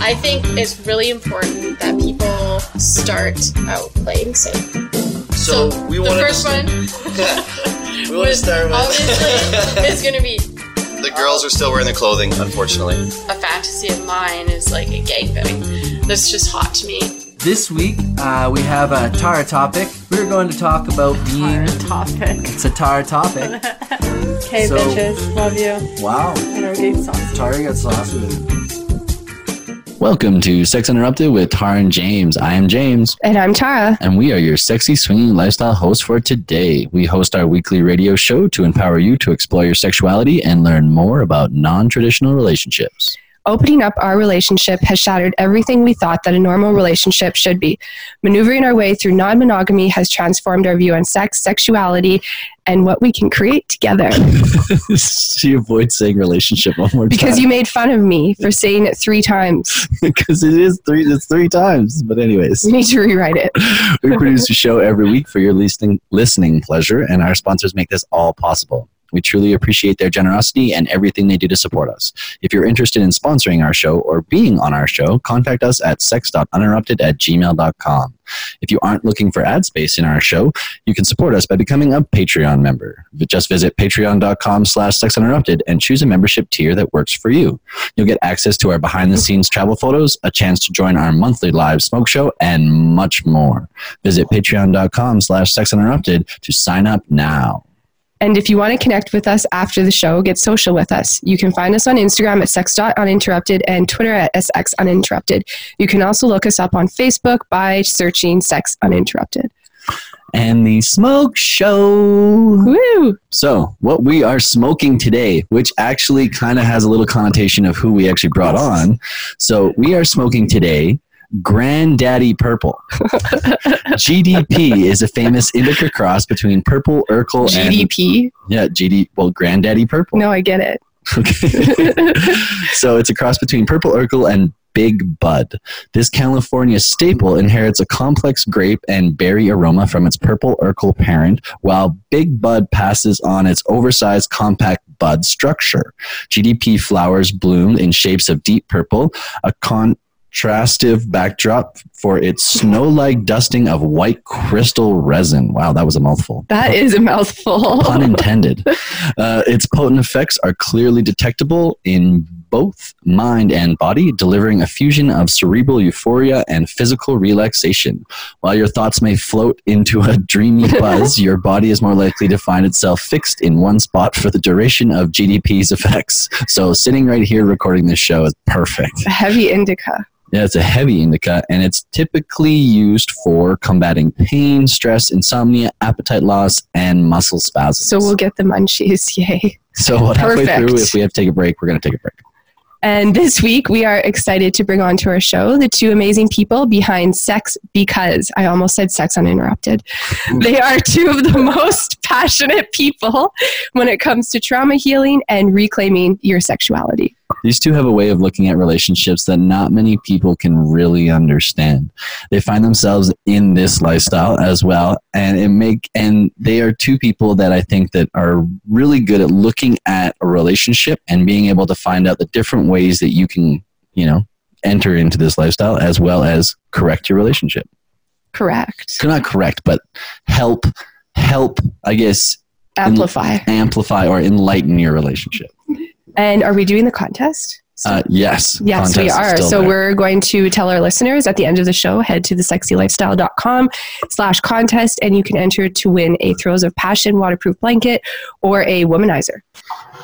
I think it's really important that people start out playing safe. So, So, we the first to one we want to start with obviously is going to be the girls are still wearing their clothing, unfortunately. a fantasy of mine is like a gangbang. That's just hot to me. This week, uh, we have a Taara topic. We're going to talk about being. Taara topic. It's a Taara topic. Okay, So- bitches, love you. Wow. And our gate sauce. Taara got saucy with it. Welcome to Sex Uninterrupted with Taara and James. I am James, And I'm Taara. and we are your sexy swinging lifestyle hosts for today. We host our weekly radio show to empower you to explore your sexuality and learn more about non traditional relationships. Opening up our relationship has shattered everything we thought that a normal relationship should be. Maneuvering our way through non monogamy has transformed our view on sex, sexuality, and what we can create together. she avoids saying relationship one more Because time. you made fun of me for saying it three times. because it is three it's three times. But anyways. We need to rewrite it. we produce a show every week for your listening listening pleasure, and our sponsors make this all possible. We truly appreciate their generosity and everything they do to support us. If you're interested in sponsoring our show or being on our show, contact us at sex.uninterrupted at gmail.com. If you aren't looking for ad space in our show, you can support us by becoming a Patreon member. Just visit patreon.com slash sexuninterrupted and choose a membership tier that works for you. You'll get access to our behind the scenes travel photos, a chance to join our monthly live smoke show, and much more. Visit patreon.com slash sexuninterrupted to sign up now. And if you want to connect with us after the show, get social with us. You can find us on Instagram at sex.uninterrupted and Twitter at sxuninterrupted. You can also look us up on Facebook by searching Sex Uninterrupted. And the smoke show. Woo! So, what we are smoking today, which actually kind of has a little connotation of who we actually brought on. So, we are smoking today Granddaddy Purple. GDP is a famous indica cross between Purple Urkel and GDP? yeah, GD well Granddaddy Purple. No, I get it. Okay. so it's a cross between Purple Urkel and Big Bud. This California staple inherits a complex grape and berry aroma from its Purple Urkel parent, while Big Bud passes on its oversized compact bud structure. GDP flowers bloom in shapes of deep purple, a contrastive backdrop for its snow-like dusting of white crystal resin. Wow, that was a mouthful That is a mouthful. pun intended. Uh, its potent effects are clearly detectable in both mind and body, delivering a fusion of cerebral euphoria and physical relaxation. While your thoughts may float into a dreamy buzz, your body is more likely to find itself fixed in one spot for the duration of GDP's effects. So, sitting right here recording this show is perfect. Heavy indica. Yeah, it's a heavy indica, and it's typically used for combating pain, stress, insomnia, appetite loss, and muscle spasms. So we'll get the munchies. Yay. So halfway Perfect. through, if we have to take a break, we're going to take a break. And this week, we are excited to bring on to our show the two amazing people behind Sex Because. I almost said Sex Uninterrupted. They are two of the most passionate people when it comes to trauma healing and reclaiming your sexuality. These two have a way of looking at relationships that not many people can really understand. They find themselves in this lifestyle as well, and it make and they are two people that I think that are really good at looking at a relationship and being able to find out the different ways that you can, you know, enter into this lifestyle as well as correct your relationship. Correct. Not correct, but help help, I guess, Amplify. amplify or enlighten your relationship. And are we doing the contest? Uh, yes. Yes, we are. So there. we're going to tell our listeners at the end of the show, head to thesexylifestyle.com slash contest and you can enter to win a Throes of Passion waterproof blanket or a womanizer.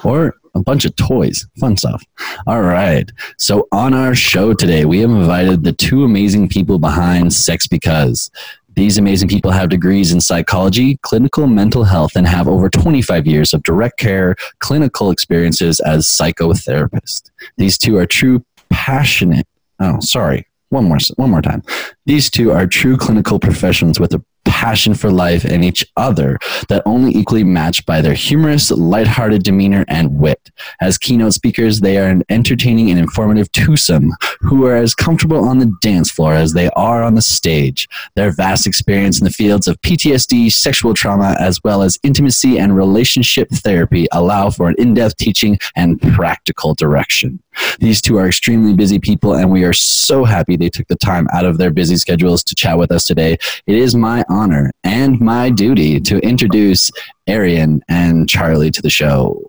or a bunch of toys, fun stuff. All right. So on our show today, we have invited the two amazing people behind Sex Because. These amazing people have degrees in psychology, clinical mental health, and have over 25 years of direct care clinical experiences as psychotherapists. These two are true passionate. Oh, sorry. One more, one more time. These two are true clinical professionals with a passion for life and each other that only equally matched by their humorous, lighthearted demeanor and wit. As keynote speakers, they are an entertaining and informative twosome who are as comfortable on the dance floor as they are on the stage. Their vast experience in the fields of PTSD, sexual trauma, as well as intimacy and relationship therapy allow for an in-depth teaching and practical direction. These two are extremely busy people, and we are so happy they took the time out of their busy schedules to chat with us today. It is my honor and my duty to introduce Arienne and Charlie to the show.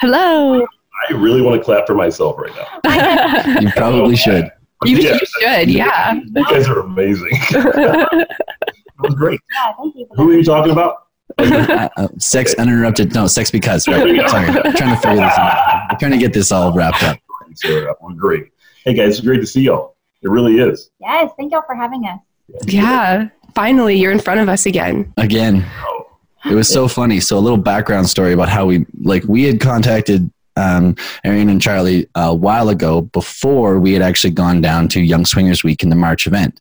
Hello. I really want to clap for myself right now. You probably should. You, Yeah. you should, yeah. You guys are amazing. that was great. Yeah, thank you. Who are you talking about? Uh, uh, sex uninterrupted. No, sex because. Right? Sorry, I'm trying to figure this out. I'm trying to get this all wrapped up. Sarah, well, great. Hey guys, it's great to see y'all. It really is. Yes, thank y'all for having us. yeah. Finally, you're in front of us again. Again, oh. it was so funny. So a little background story about how we like we had contacted um, Arienne and Charlie a while ago before we had actually gone down to Young Swingers Week in the March event.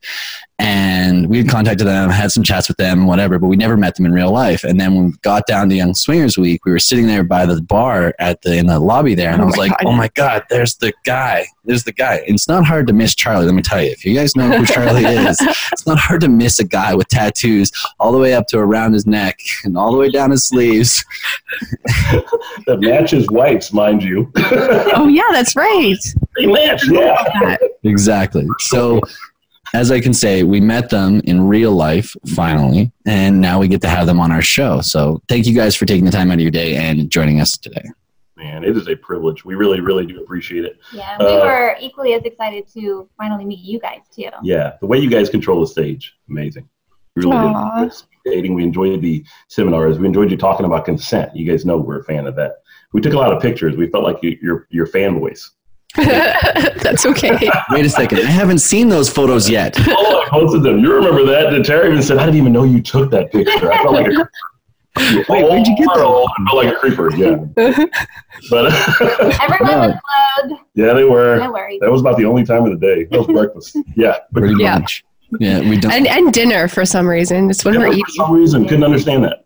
And we had contacted them, had some chats with them, whatever, but we never met them in real life. And then when we got down to Young Swingers Week, we were sitting there by the bar at the in the lobby there, and Oh I was like, God. "Oh my god, there's the guy! There's the guy!" And it's not hard to miss Charlie. Let me tell you, if you guys know who Charlie is, it's not hard to miss a guy with tattoos all the way up to around his neck and all the way down his sleeves. That matches wipes, mind you. Oh, yeah, that's right. they match, yeah. Exactly. So, as I can say, we met them in real life finally, and now we get to have them on our show. So, thank you guys for taking the time out of your day and joining us today. Man, it is a privilege. We really, really do appreciate it. Yeah, we Uh, were equally as excited to finally meet you guys too. Yeah, the way you guys control the stage, amazing. We really Aw. did. Dating, we enjoyed the seminars. We enjoyed you talking about consent. You guys know we're a fan of that. We took a lot of pictures. We felt like you, you're your fanboys. that's okay. Wait a second, I haven't seen those photos yet. Oh, I posted them. You remember that? And Terry even said, "I didn't even know you took that picture." I felt like a Wait, where'd you get Oh, I felt like a creeper. Yeah, but Everyone No. was clothed. yeah, they were. No were. worries. That was about the only time of the day. That was breakfast. Yeah, Pretty Yeah. much. Yeah, we don't. And, and dinner for some reason. It's when Yeah, we're for eating. some reason couldn't understand that,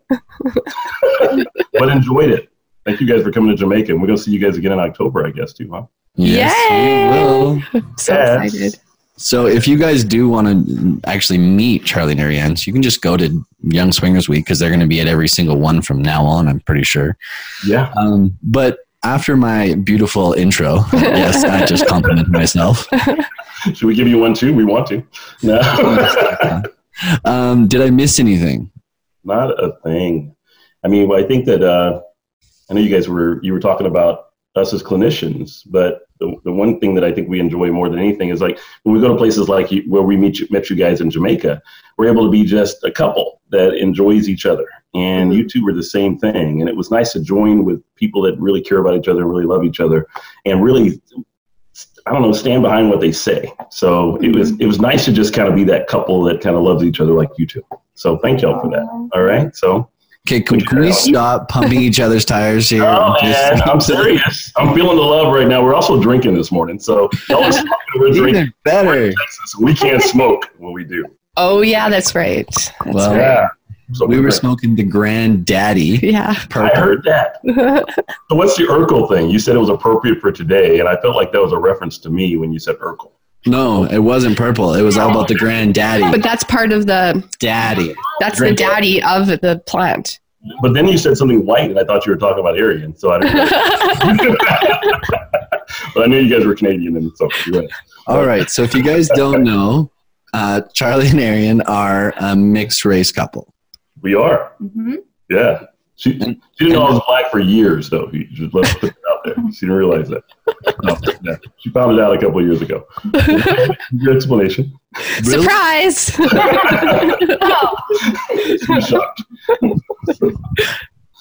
but enjoyed it. Thank you guys for coming to Jamaica. And we're gonna see you guys again in October, I guess, too, huh? yes, Yay! we will. So Yes. excited. So if you guys do want to actually meet Charlie and Arienne, you can just go to Young Swingers Week because they're going to be at every single one from now on. I'm pretty sure. Yeah. Um, but after my beautiful intro, yes, I just complimented myself. Should we give you one too? We want to. No, Um, did I miss anything? not a thing. I mean, I think that uh, I know you guys were you were talking about us as clinicians, but the, the one thing that I think we enjoy more than anything is like when we go to places like you, where we meet you, met you guys in Jamaica, we're able to be just a couple that enjoys each other. And mm-hmm. you two were the same thing, and it was nice to join with people that really care about each other and really love each other, and really I don't know, stand behind what they say. So it was mm-hmm. it was nice to just kind of be that couple that kind of loves each other like you two. So thank y'all for that. All right. So Okay, can, can we uh, stop pumping each other's tires here? oh Just- man, I'm serious. I'm feeling the love right now. We're also drinking this morning, so y'all are smoking, we're drinking. Better. We can't smoke when we do. Oh, yeah, that's right. That's Well, right. Yeah. So We were drink. smoking the Granddaddy. Yeah. I heard that. So what's the Urkel thing? You said it was appropriate for today, and I felt like that was a reference to me when you said Urkel. No, it wasn't purple. It was all about the Granddaddy. But that's part of the, Daddy. that's the daddy of the plant. But then you said something white, and I thought you were talking about Aryan. So I didn't. but I knew you guys were Canadian, and so you're right. All right. So if you guys don't know, uh, Charlie and Arienne are a mixed race couple. we are. hmm Yeah. She, she didn't know I was black for years, though. You just let's put it out there. She didn't realize that. No, yeah. She found it out a couple of years ago. Good explanation. Surprise! Oh, She shocked.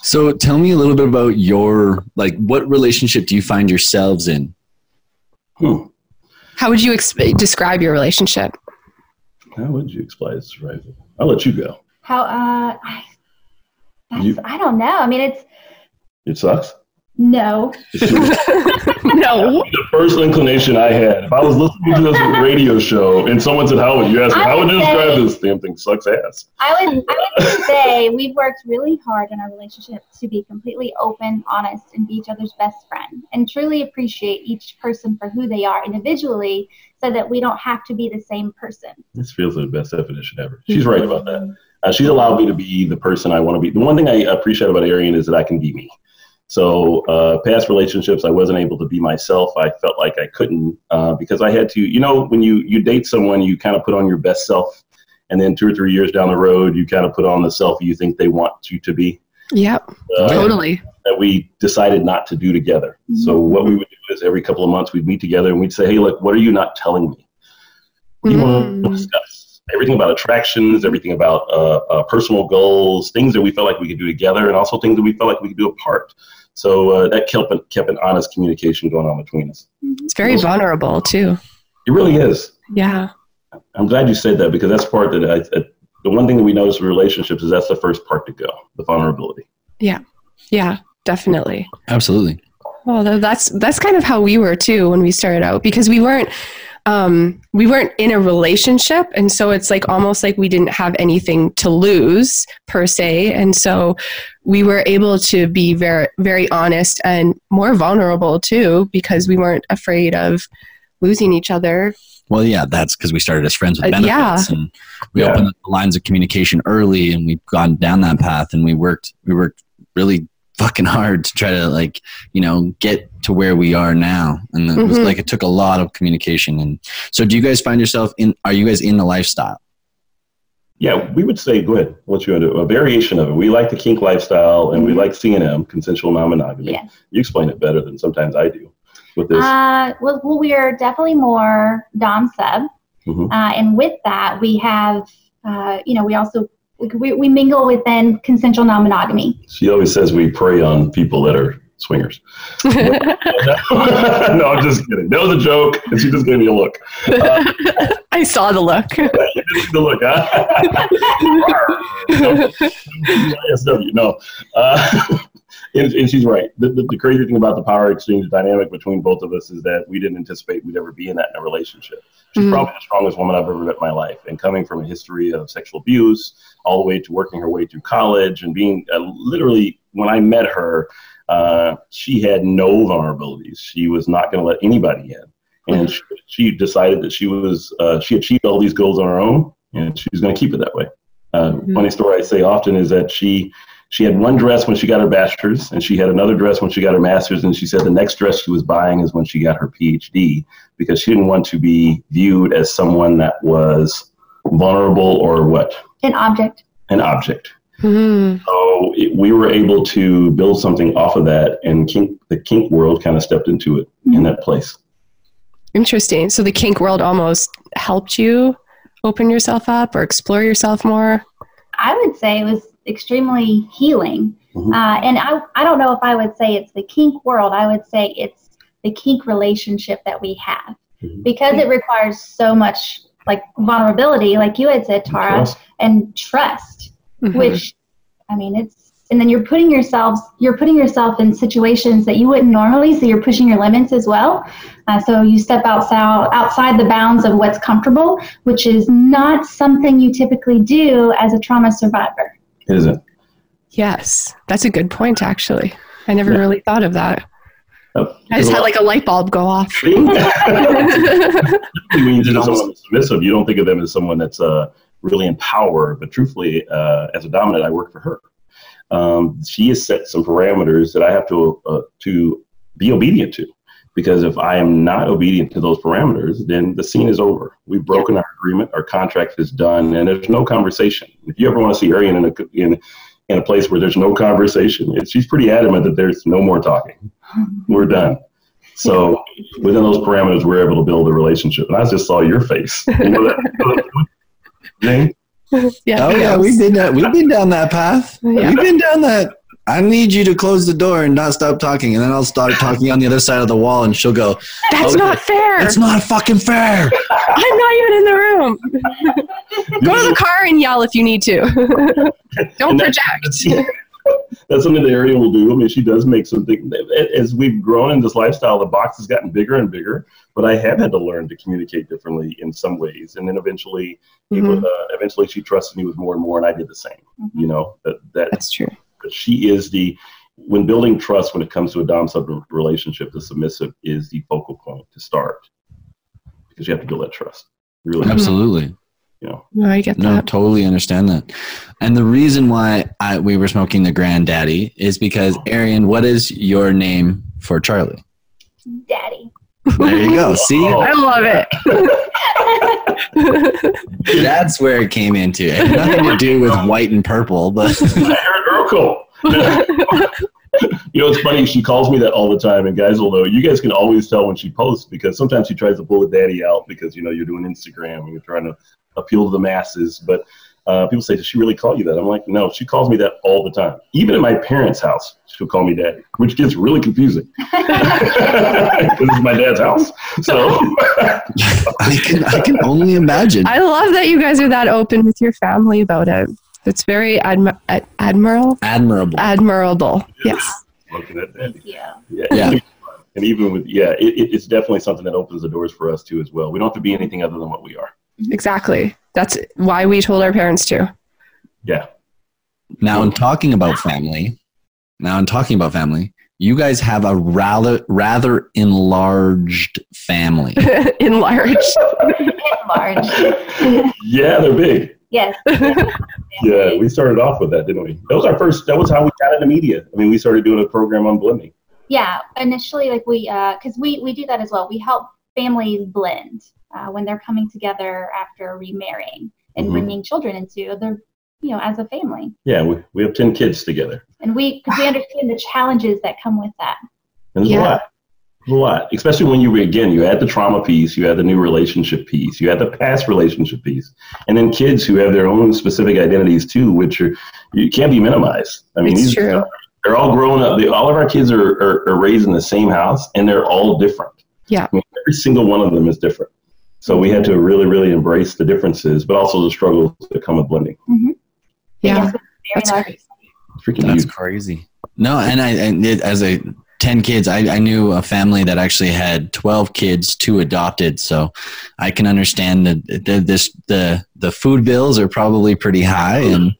So tell me a little bit about your like what relationship do you find yourselves in? Hmm. How would you exp- describe your relationship? How would you explain this, right? I'll let you go. how? Uh, I, that's, You- I don't know. I mean, it's It sucks. no. No. the first inclination I had. If I was listening to this radio show and someone said, "How would you ask me? I How would you would describe this damn thing? Sucks ass." I would, I would say we've worked really hard in our relationship to be completely open, honest, and be each other's best friend, and truly appreciate each person for who they are individually, so that we don't have to be the same person. This feels like the best definition ever. She's right about that. Uh, she's allowed me to be the person I want to be. The one thing I appreciate about Arienne is that I can be me. So uh, past relationships, I wasn't able to be myself. I felt like I couldn't uh, because I had to. You know, when you you date someone, you kind of put on your best self, and then two or three years down the road, you kind of put on the self you think they want you to be. Yep. Uh, Totally. That we decided not to do together. So what we would do is every couple of months we'd meet together and we'd say, "Hey, look, what are you not telling me? What do you want to Mm. discuss?" Everything about attractions, everything about uh, uh, personal goals, things that we felt like we could do together, and also things that we felt like we could do apart. So uh, that kept an, kept an honest communication going on between us. It's very vulnerable too. It really is. Yeah. I'm glad you said that because that's part that I, I, the one thing that we notice with relationships is that's the first part to go, the vulnerability. Yeah. Yeah. Definitely. Absolutely. Well, that's that's kind of how we were too when we started out because we weren't um, we weren't in a relationship, and so it's like almost like we didn't have anything to lose per se, and so we were able to be very very honest and more vulnerable too because we weren't afraid of losing each other. Well, yeah, that's because we started as friends with Uh, benefits, yeah. and we Yeah. opened up the lines of communication early, and we've gone down that path, and we worked, we worked really fucking hard to try to like, you know, get to where we are now, and it was Mhm. like it took a lot of communication. And so, do you guys find yourself in? Are you guys in the lifestyle? Yeah, we would say, go ahead. What you want to do? A variation of it. We like the kink lifestyle, and we like CNM, consensual non-monogamy. Yeah. You explain it better than sometimes I do with this. Uh, well, well, we are definitely more Dom sub. Mhm. Uh, and with that, we have, uh, you know, we also, we, we mingle within consensual non monogamy. she always says we prey on people that are swingers. no, I'm just kidding. That was a joke, and she just gave me a look. I saw the look. You didn't see the look, huh? ISW, no. Uh, and, and she's right. The, the, the crazy thing about the power exchange dynamic between both of us is that we didn't anticipate we'd ever be in that in a relationship. She's Mhm. probably the strongest woman I've ever met in my life. And coming from a history of sexual abuse, all the way to working her way through college and being uh, literally, when I met her, uh, she had no vulnerabilities. She was not going to let anybody in. And she, she decided that she was, uh, she achieved all these goals on her own and she was going to keep it that way. Uh, Mhm. Funny story I say often is that she she had one dress when she got her bachelor's, and she had another dress when she got her master's, and she said the next dress she was buying is when she got her PhD because she didn't want to be viewed as someone that was vulnerable or what An object. an object. Hmm. So it, we were able to build something off of that, and kink, the kink world kind of stepped into it in that place. Interesting. So the kink world almost helped you open yourself up or explore yourself more. I would say it was extremely healing. Mhm. Uh, and I, I don't know if I would say it's the kink world. I would say it's the kink relationship that we have Mhm. because it requires so much like vulnerability, like you had said, Taara, Trust. and trust, Mhm. which I mean, it's, and then you're putting yourselves, you're putting yourself in situations that you wouldn't normally, so you're pushing your limits as well. Uh, so you step outside, outside the bounds of what's comfortable, which is not something you typically do as a trauma survivor. It isn't. Yes, that's a good point, actually. I never Yeah. really thought of that. Yep. I just had like a light bulb go off. when you think of almost- someone submissive, you don't think of them as someone that's uh, really in power. But truthfully, uh, as a dominant, I work for her. Um, she has set some parameters that I have to uh, to be obedient to. Because if I am not obedient to those parameters, then the scene is over. We've broken our agreement. Our contract is done, and there's no conversation. If you ever want to see Arienne in a in, in a place where there's no conversation, it, she's pretty adamant that there's no more talking. We're done. So within those parameters, we're able to build a relationship. And I just saw your face. You know that? Yeah. Oh yeah, we've been down, we've been down that path. Yeah. We've been down that. I need you to close the door and not stop talking, and then I'll start talking on the other side of the wall, and she'll go, That's Okay. not fair. That's not fucking fair." I'm not even in the room. Go to the car and yell if you need to. Don't that- project. That's something that Ariel will do. I mean, she does make something. As we've grown in this lifestyle, the box has gotten bigger and bigger. But I have had to learn to communicate differently in some ways, and then eventually, it was, uh, eventually, she trusted me with more and more, and I did the same. You know that that That's true. She is the when building trust when it comes to a dom sub relationship the submissive is the focal point to start because you have to build that trust you really. Absolutely. you know. No, I get that. No, totally understand that. And the reason why I, we were smoking the granddaddy is because Arienne, what is your name for Charlie? Daddy. There you go. See, Oh. I love it. that's where it came into. It had nothing to do with white and purple, but Eric Urkel. you know, it's funny. She calls me that all the time, and guys will know. You guys can always tell when she posts because sometimes she tries to pull a daddy out because you know you're doing Instagram and you're trying to appeal to the masses. But uh, people say, "Does she really call you that?" I'm like, "No, she calls me that all the time. Even at my parents' house, she'll call me daddy, which gets really confusing because it's my dad's house. So I can I can only imagine. I love that you guys are that open with your family about it. It's very admi- ad- admiral, Admirable. admirable. Yes. looking at daddy. Thank you. Yeah. Yeah. And even with yeah, it, it, it's definitely something that opens the doors for us too as well. We don't have to be anything other than what we are. Mm-hmm. Exactly. That's why we told our parents to. Yeah. Now, in talking about family, now in talking about family, you guys have a rather rather enlarged family. Enlarged. Large. yeah, they're big. Yes. Yeah, we started off with that, didn't we? That was our first. That was how we got into media. I mean, we started doing a program on blending. Yeah, initially, like we, uh, because we we do that as well. We help families blend uh, when they're coming together after remarrying and Mhm. bringing children into their, you know, as a family. Yeah, we, we have ten kids together, And we, cause we understand the challenges that come with that. and there's Yeah. a lot. There's a lot, especially when you again you add the trauma piece, you add the new relationship piece, you add the past relationship piece, and then kids who have their own specific identities too, which are you can't be minimized. I mean, It's these true. they're all grown up. They, all of our kids are, are, are raised in the same house, and they're all different. Yeah. I mean, every single one of them is different. So we had to really, really embrace the differences, but also the struggles that come with blending. Mm-hmm. Yeah. Yes, very That's large. great. It's freaking That's huge. crazy. No, and I and it, as a ten kids, I, I knew a family that actually had twelve kids, two adopted. So I can understand that the, this the the food bills are probably pretty high, and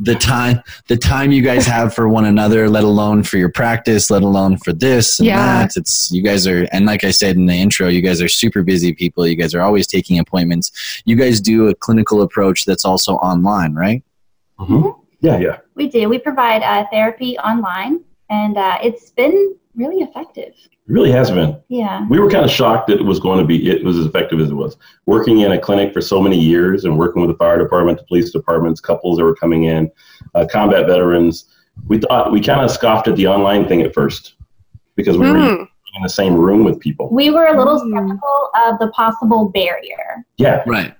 the time the time you guys have for one another, let alone for your practice, let alone for this and Yeah. that. It's you guys are, and like I said in the intro, you guys are super busy people. You guys are always taking appointments. You guys do a clinical approach that's also online, right? Mhm. Yeah, yeah. We do. We provide uh, therapy online, and uh, it's been really effective. It really has been. Yeah. We were kind of shocked that it was going to be it was as effective as it was. Working in a clinic for so many years and working with the fire department, the police departments, couples that were coming in, uh, combat veterans, we thought we kind of scoffed at the online thing at first because we were Mm. in the same room with people. We were a little Mm. skeptical of the possible barrier. Yeah, Right.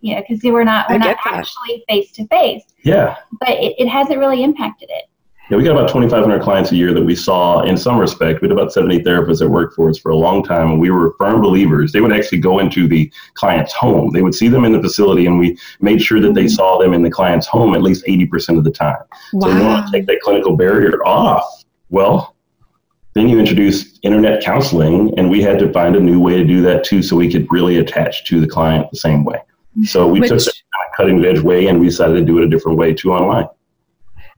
Yeah, because we're not we're not that. actually face to face, yeah. but it, it hasn't really impacted it. Yeah, we got about 2,500 clients a year that we saw in some respect. We had about 70 therapists that worked for us for a long time, and we were firm believers. They would actually go into the client's home. They would see them in the facility, and we made sure that they mm-hmm. saw them in the client's home at least 80% of the time. So we want to take that clinical barrier off. Well, then you introduce internet counseling, and we had to find a new way to do that too, so we could really attach to the client the same way. So we took Which- that kind of cutting edge way, and we decided to do it a different way too online.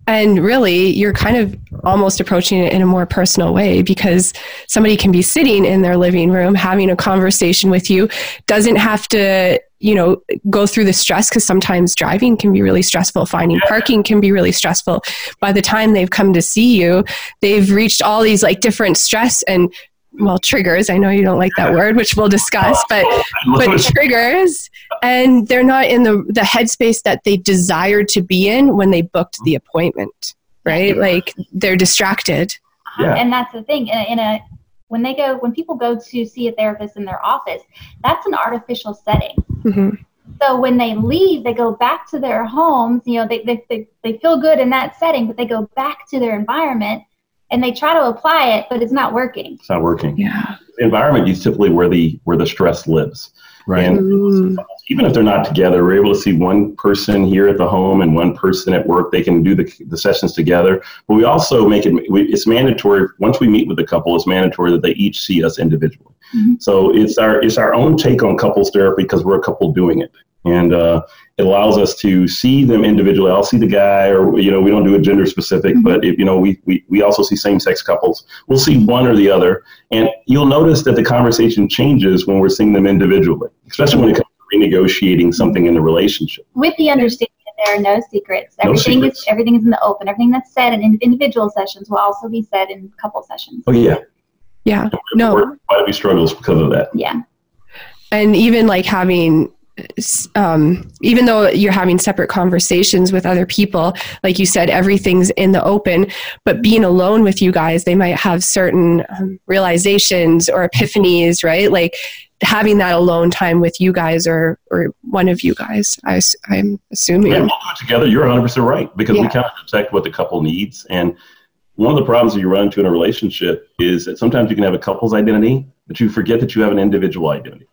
And really, you're kind of almost approaching it in a more personal way because somebody can be sitting in their living room having a conversation with you, doesn't have to, you know, go through the stress because sometimes driving can be really stressful, finding parking can be really stressful. By the time they've come to see you, they've reached all these like different stress and well triggers i know you don't like that word which we'll discuss but but triggers and they're not in the the headspace that they desired to be in when they booked the appointment right like they're distracted Yeah. And that's the thing. In a, in a when they go when people go to see a therapist in their office, that's an artificial setting. Mhm. So when they leave, they go back to their homes. You know, they, they, they, they feel good in that setting, but they go back to their environment and they try to apply it, but it's not working. It's not working. yeah The environment is typically where the where the stress lives. Right. And Mm. even if they're not together, we're able to see one person here at the home and one person at work. They can do the, the sessions together. But we also make it, we, it's mandatory, once we meet with the couple, it's mandatory that they each see us individually. Mhm. So it's our, it's our own take on couples therapy because we're a couple doing it. And uh, it allows us to see them individually. I'll see the guy, or you know, we don't do it gender specific, but mm-hmm. if you know, we, we we also see same sex couples. We'll see one or the other, and you'll notice that the conversation changes when we're seeing them individually, especially when it comes to renegotiating something in the relationship. with the understanding that there are no secrets. No Everything secrets. is everything is in the open. Everything that's said in in individual sessions will also be said in couple sessions. Oh yeah, Yeah. No. Why do we struggles because of that? Yeah. and even like having um, even though you're having separate conversations with other people like you said everything's in the open but being alone with you guys they might have certain um, realizations or epiphanies right like having that alone time with you guys or or one of you guys I, i'm assuming Yeah, we'll do it together. You're 100 percent right because we Yeah. kind of detect what the couple needs, and one of the problems that you run into in a relationship is that sometimes you can have a couple's identity, but you forget that you have an individual identity.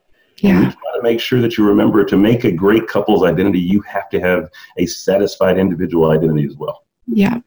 And we yeah try to make sure that you remember to make a great couple's identity, you have to have a satisfied individual identity as well. yeah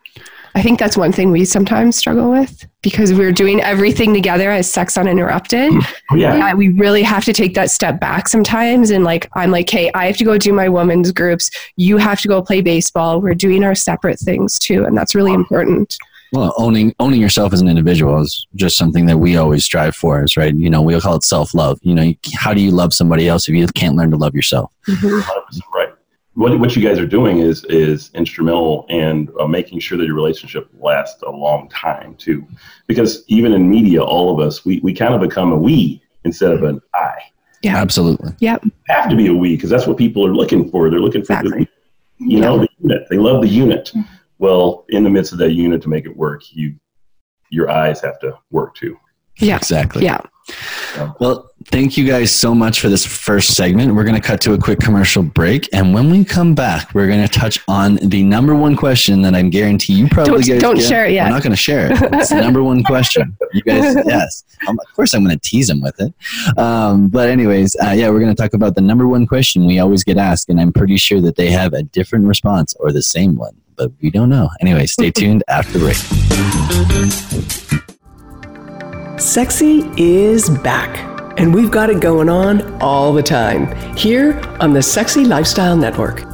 i think that's one thing we sometimes struggle with because we're doing everything together as sex uninterrupted mm. Oh, yeah. yeah, we really have to take that step back sometimes. And like, I'm like, hey, I have to go do my women's groups. You have to go play baseball. We're doing our separate things too. And that's really important. Well, owning owning yourself as an individual is just something that we always strive for. Is right. You know, we'll call it self love. You know, how do you love somebody else if you can't learn to love yourself? 100% right. What, what you guys are doing is is instrumental in uh, making sure that your relationship lasts a long time too, because even in media, all of us we, we kind of become a we instead of an I. Yeah. Absolutely. Yeah. Have to be a we because that's what people are looking for. They're looking for Exactly. the, you know the unit. They love the unit. Well, in the midst of that unit, to make it work, you your eyes have to work too. Yeah. Exactly. Yeah. Well, thank you guys so much for this first segment. We're going to cut to a quick commercial break, and when we come back, we're going to touch on the number one question that I'm guarantee you probably Don't- guys don't get. share it yet. I'm not going to share it. It's the number one question. You guys, yes, um, of course, I'm going to tease them with it. Um, but anyways, uh, yeah, we're going to talk about the number one question we always get asked, and I'm pretty sure that they have a different response or the same one, but we don't know. Anyway, stay tuned after the break. Sexy is back, and we've got it going on all the time here on the Sexy Lifestyle Network.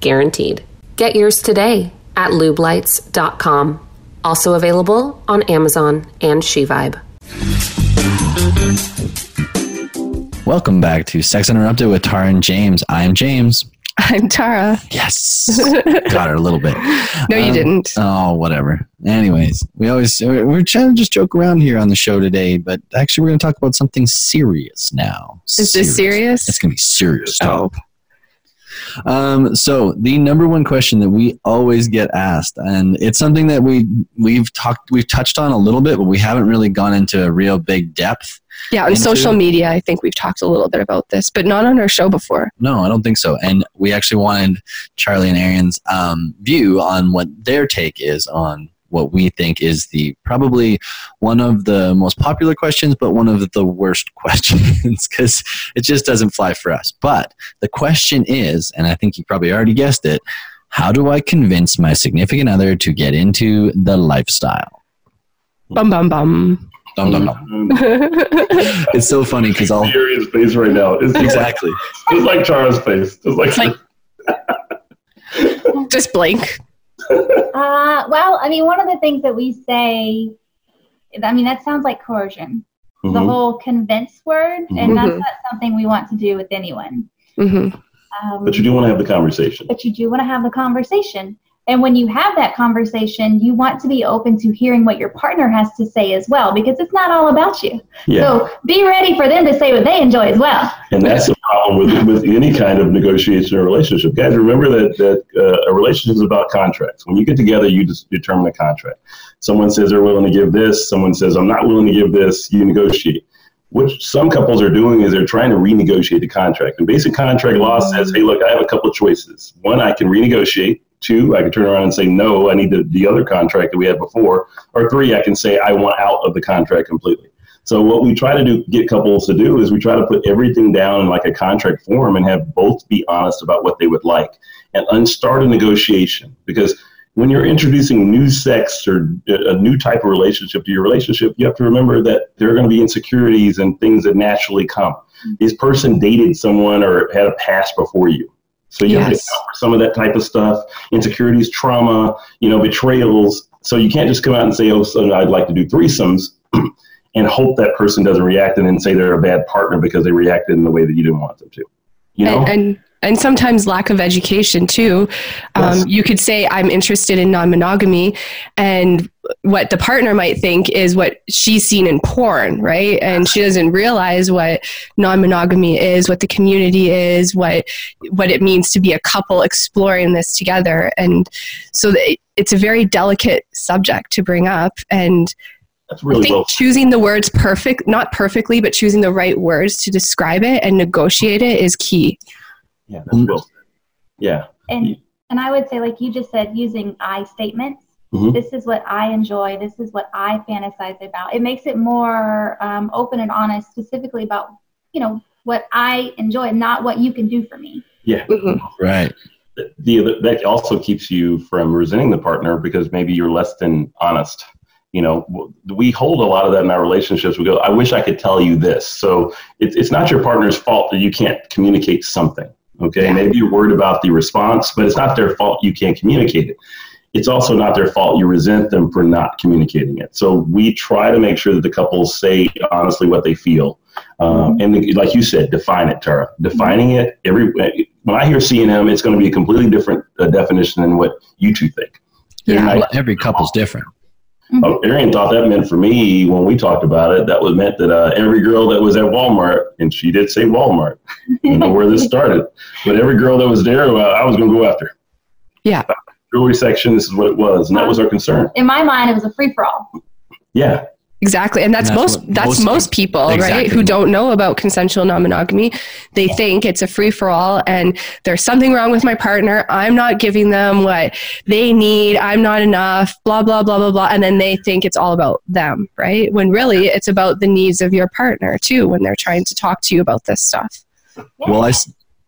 guaranteed. Get yours today at lubelights.com. Also available on Amazon and SheVibe. Welcome back to Sex Uninterrupted with Taara and James. I'm James. I'm Taara. Yes, got her a little bit. No, you Um, didn't. Oh, whatever. Anyways, we always we're we're trying to just joke around here on the show today, but actually we're going to talk about something serious now. Is this serious? It's going to be serious. Oh. Um, so the number one question that we always get asked, and it's something that we we've talked we've touched on a little bit, but we haven't really gone into a real big depth. Yeah, on into- social media, I think we've talked a little bit about this, but not on our show before. No, I don't think so. And we actually wanted Charlie and Aaron's um, view on what their take is on what we think is the probably one of the most popular questions, but one of the worst questions because it just doesn't fly for us. But the question is, and I think you probably already guessed it, how do I convince my significant other to get into the lifestyle? Bum bum bum. Dum, dum, dum. It's so funny because I'll Furious face right now. It's exactly. Just like Taara's face. Just like, It's like- Just blank. Uh, well, I mean, one of the things that we say, I mean, that sounds like coercion. The Mhm. whole convince word, and that's Mhm. not something we want to do with anyone. hmm Um, But you do want to have the conversation. but you do want to have the conversation. And when you have that conversation, you want to be open to hearing what your partner has to say as well, because it's not all about you. Yeah. So be ready for them to say what they enjoy as well. And that's the problem with, with any kind of negotiation or relationship. Guys, remember that, that uh, a relationship is about contracts. When you get together, you just determine a contract. Someone says they're willing to give this, someone says, I'm not willing to give this, you negotiate. What some couples are doing is they're trying to renegotiate the contract. And basic contract law says, hey, look, I have a couple of choices. One, I can renegotiate. Two, I can turn around and say, no, I need the, the other contract that we had before. Or three, I can say, I want out of the contract completely. So what we try to do, get couples to do is we try to put everything down in like a contract form and have both be honest about what they would like and unstart a negotiation because when you're introducing new sex or uh, a new type of relationship to your relationship, you have to remember that there are going to be insecurities and things that naturally come. Mm-hmm. This person dated someone or had a past before you. So you have to account for some of that type of stuff, insecurities, trauma, you know, betrayals. So you can't just come out and say, oh, so I'd like to do threesomes and hope that person doesn't react and then say they're a bad partner because they reacted in the way that you didn't want them to. You know? and, and and sometimes lack of education too. Um, Yes. You could say I'm interested in non-monogamy, and what the partner might think is what she's seen in porn, right? And she doesn't realize what non-monogamy is, what the community is, what what it means to be a couple exploring this together. And so it's a very delicate subject to bring up, and That's I think well. choosing the words perfect, not perfectly, but choosing the right words to describe it and negotiate it is key. Yeah, that's well said. Yeah. And and I would say, like you just said, using I statements. Mhm. This is what I enjoy. This is what I fantasize about. It makes it more um, open and honest, specifically about you know what I enjoy, not what you can do for me. Yeah. Right. the, the that also keeps you from resenting the partner because maybe you're less than honest. You know, we hold a lot of that in our relationships. We go, I wish I could tell you this. So it's it's not your partner's fault that you can't communicate something. Okay, maybe you're worried about the response, but it's not their fault you can't communicate it. It's also not their fault you resent them for not communicating it. So we try to make sure that the couples say honestly what they feel. Um, and the, like you said, define it, Taara. Defining it every when I hear C and M, it's going to be a completely different uh, definition than what you two think. Yeah. Well, every couple's different. Oh, Arienne thought that meant for me when we talked about it. That was meant that uh, every girl that was at Walmart, and she did say Walmart. I don't know where this started, but every girl that was there, uh, I was going to go after. Yeah. Jewelry section. This is what it was, and that was our concern. In my mind, it was a free for all. Yeah. Exactly. And that's, And that's most what that's most most, people, right? Who don't know about consensual non-monogamy. They think it's a free for all and there's something wrong with my partner. I'm not giving them what they need. I'm not enough, blah blah blah blah blah and then they think it's all about them, right? When really it's about the needs of your partner too when they're trying to talk to you about this stuff. Well, I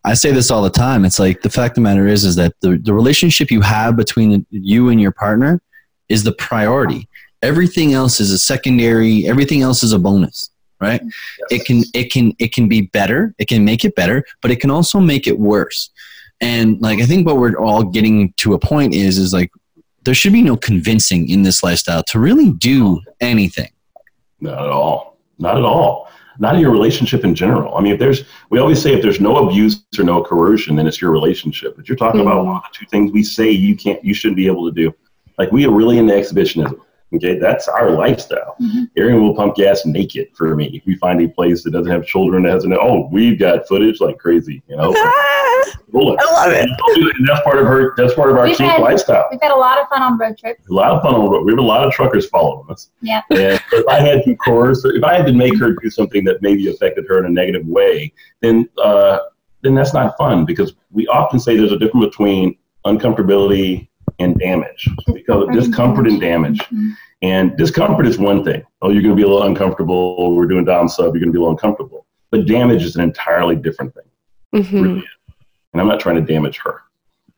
I say this all the time. It's like the fact of the matter is, is that the, the relationship you have between you and your partner is the priority. Everything else is a secondary. Everything else is a bonus, right? Mm-hmm. It can, it can, it can be better. It can make it better, but it can also make it worse. And like, I think what we're all getting to a point is, is like, there should be no convincing in this lifestyle to really do anything. Not at all. Not at all. Not in your relationship in general. I mean, if there's, we always say if there's no abuse or no coercion, then it's your relationship. But you're talking about mm-hmm. one of the two things we say you can't, you shouldn't be able to do. Like we are really into exhibitionism. Okay, that's our lifestyle. Arienne will pump gas naked for me. If we find a place that doesn't have children, that has an oh, we've got footage like crazy. You know. I love it. And that's part of her. That's part of our We've kink had, lifestyle. we've had a lot of fun on road trips. A lot of fun on road. We have a lot of truckers following us. Yeah. And if I had to coerce, if I had to make her do something that maybe affected her in a negative way, then uh, then that's not fun because we often say there's a difference between uncomfortability and damage. Because discomfort and damage. Mhm. And discomfort is one thing. Oh, you're going to be a little uncomfortable. We're doing dom sub. You're going to be a little uncomfortable. But damage is an entirely different thing. Mhm. Really. And I'm not trying to damage her.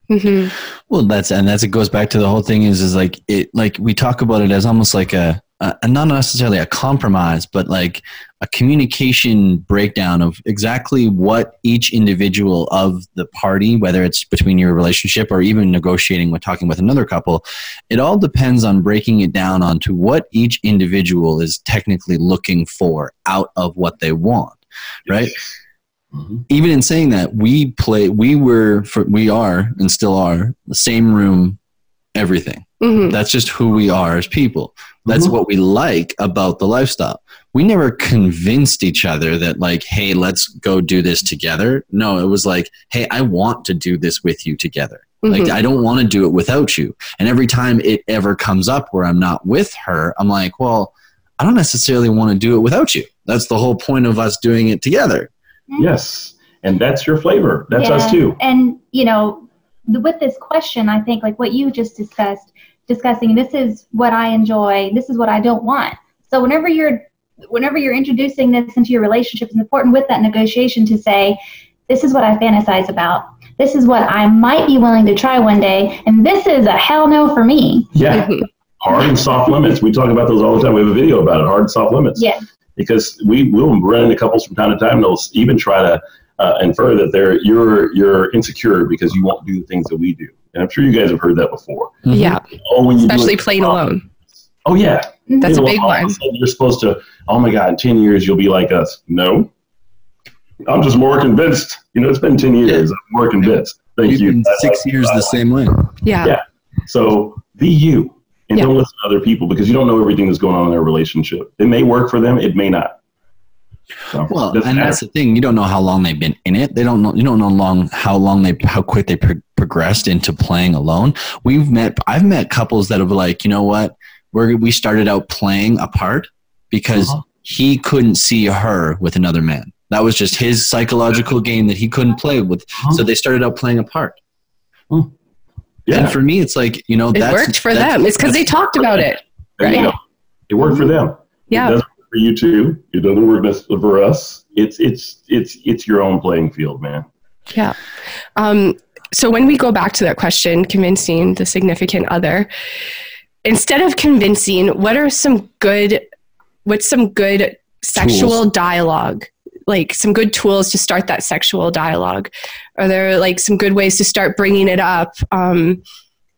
Hmm Well, that's and that's it goes back to the whole thing is is like it like we talk about it as almost like a, a a- not necessarily a compromise, but like a communication breakdown of exactly what each individual of the party, whether it's between your relationship or even negotiating with talking with another couple, it all depends on breaking it down onto what each individual is technically looking for out of what they want, right? Even in saying that, we play, we were, for, we are, and still are, the same room, everything. hmm That's just who we are as people. That's Mhm. what we like about the lifestyle. We never convinced each other that, like, hey, let's go do this together. No, it was like, hey, I want to do this with you together. Like, Mhm. I don't want to do it without you. And every time it ever comes up where I'm not with her, I'm like, well, I don't necessarily want to do it without you. That's the whole point of us doing it together. Yes, and that's your flavor. That's us too. And you know, the, with this question, I think like what you just discussed, discussing this is what I enjoy, this is what I don't want. So whenever you're whenever you're introducing this into your relationship, it's important with that negotiation to say, this is what I fantasize about. This is what I might be willing to try one day, and this is a hell no for me. Yeah, hard and soft limits. We talk about those all the time. We have a video about it. Hard and soft limits. Yeah. Because we will run into couples from time to time. And they'll even try to uh, infer that they're you're you're insecure because you won't do the things that we do. And I'm sure you guys have heard that before. Yeah, Oh, when you especially playing alone. Oh yeah, That's a You know, big one. You're supposed to. Oh my God! In ten years, you'll be like us. No, I'm just more convinced. You know, it's been ten years. I'm more convinced. Thank You've you. been I six like- years I the like- same way. Yeah. Yeah. So be you, and Yeah. don't listen to other people because you don't know everything that's going on in their relationship. It may work for them. It may not. So, Well, and matter. that's the thing. You don't know how long they've been in it. They don't know. You don't know long how long they how quick they pro- progressed into playing alone. We've met. I've met couples that have like, you know what? We we started out playing apart because Uh-huh. he couldn't see her with another man. That was just his psychological game that he couldn't play with. So they started out playing apart. Yeah, And for me, it's like you know It that's, worked for that's- them. It's because they talked about it. there you right. go. It worked for them. Yeah. It doesn't work for you too. It doesn't work best for us. It's it's it's it's your own playing field, man. Yeah. Um, so when we go back to that question, convincing the significant other, instead of convincing, what are some good, what's some good sexual dialogue? Like some good tools to start that sexual dialogue? Are there like some good ways to start bringing it up? Um,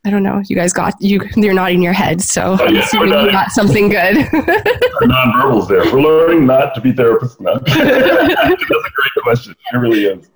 I don't know. You guys got you. You're nodding your head, so Oh, I'm yeah, assuming you got something good. Our nonverbals there. We're learning not to be therapists now. That's a great question. It really is.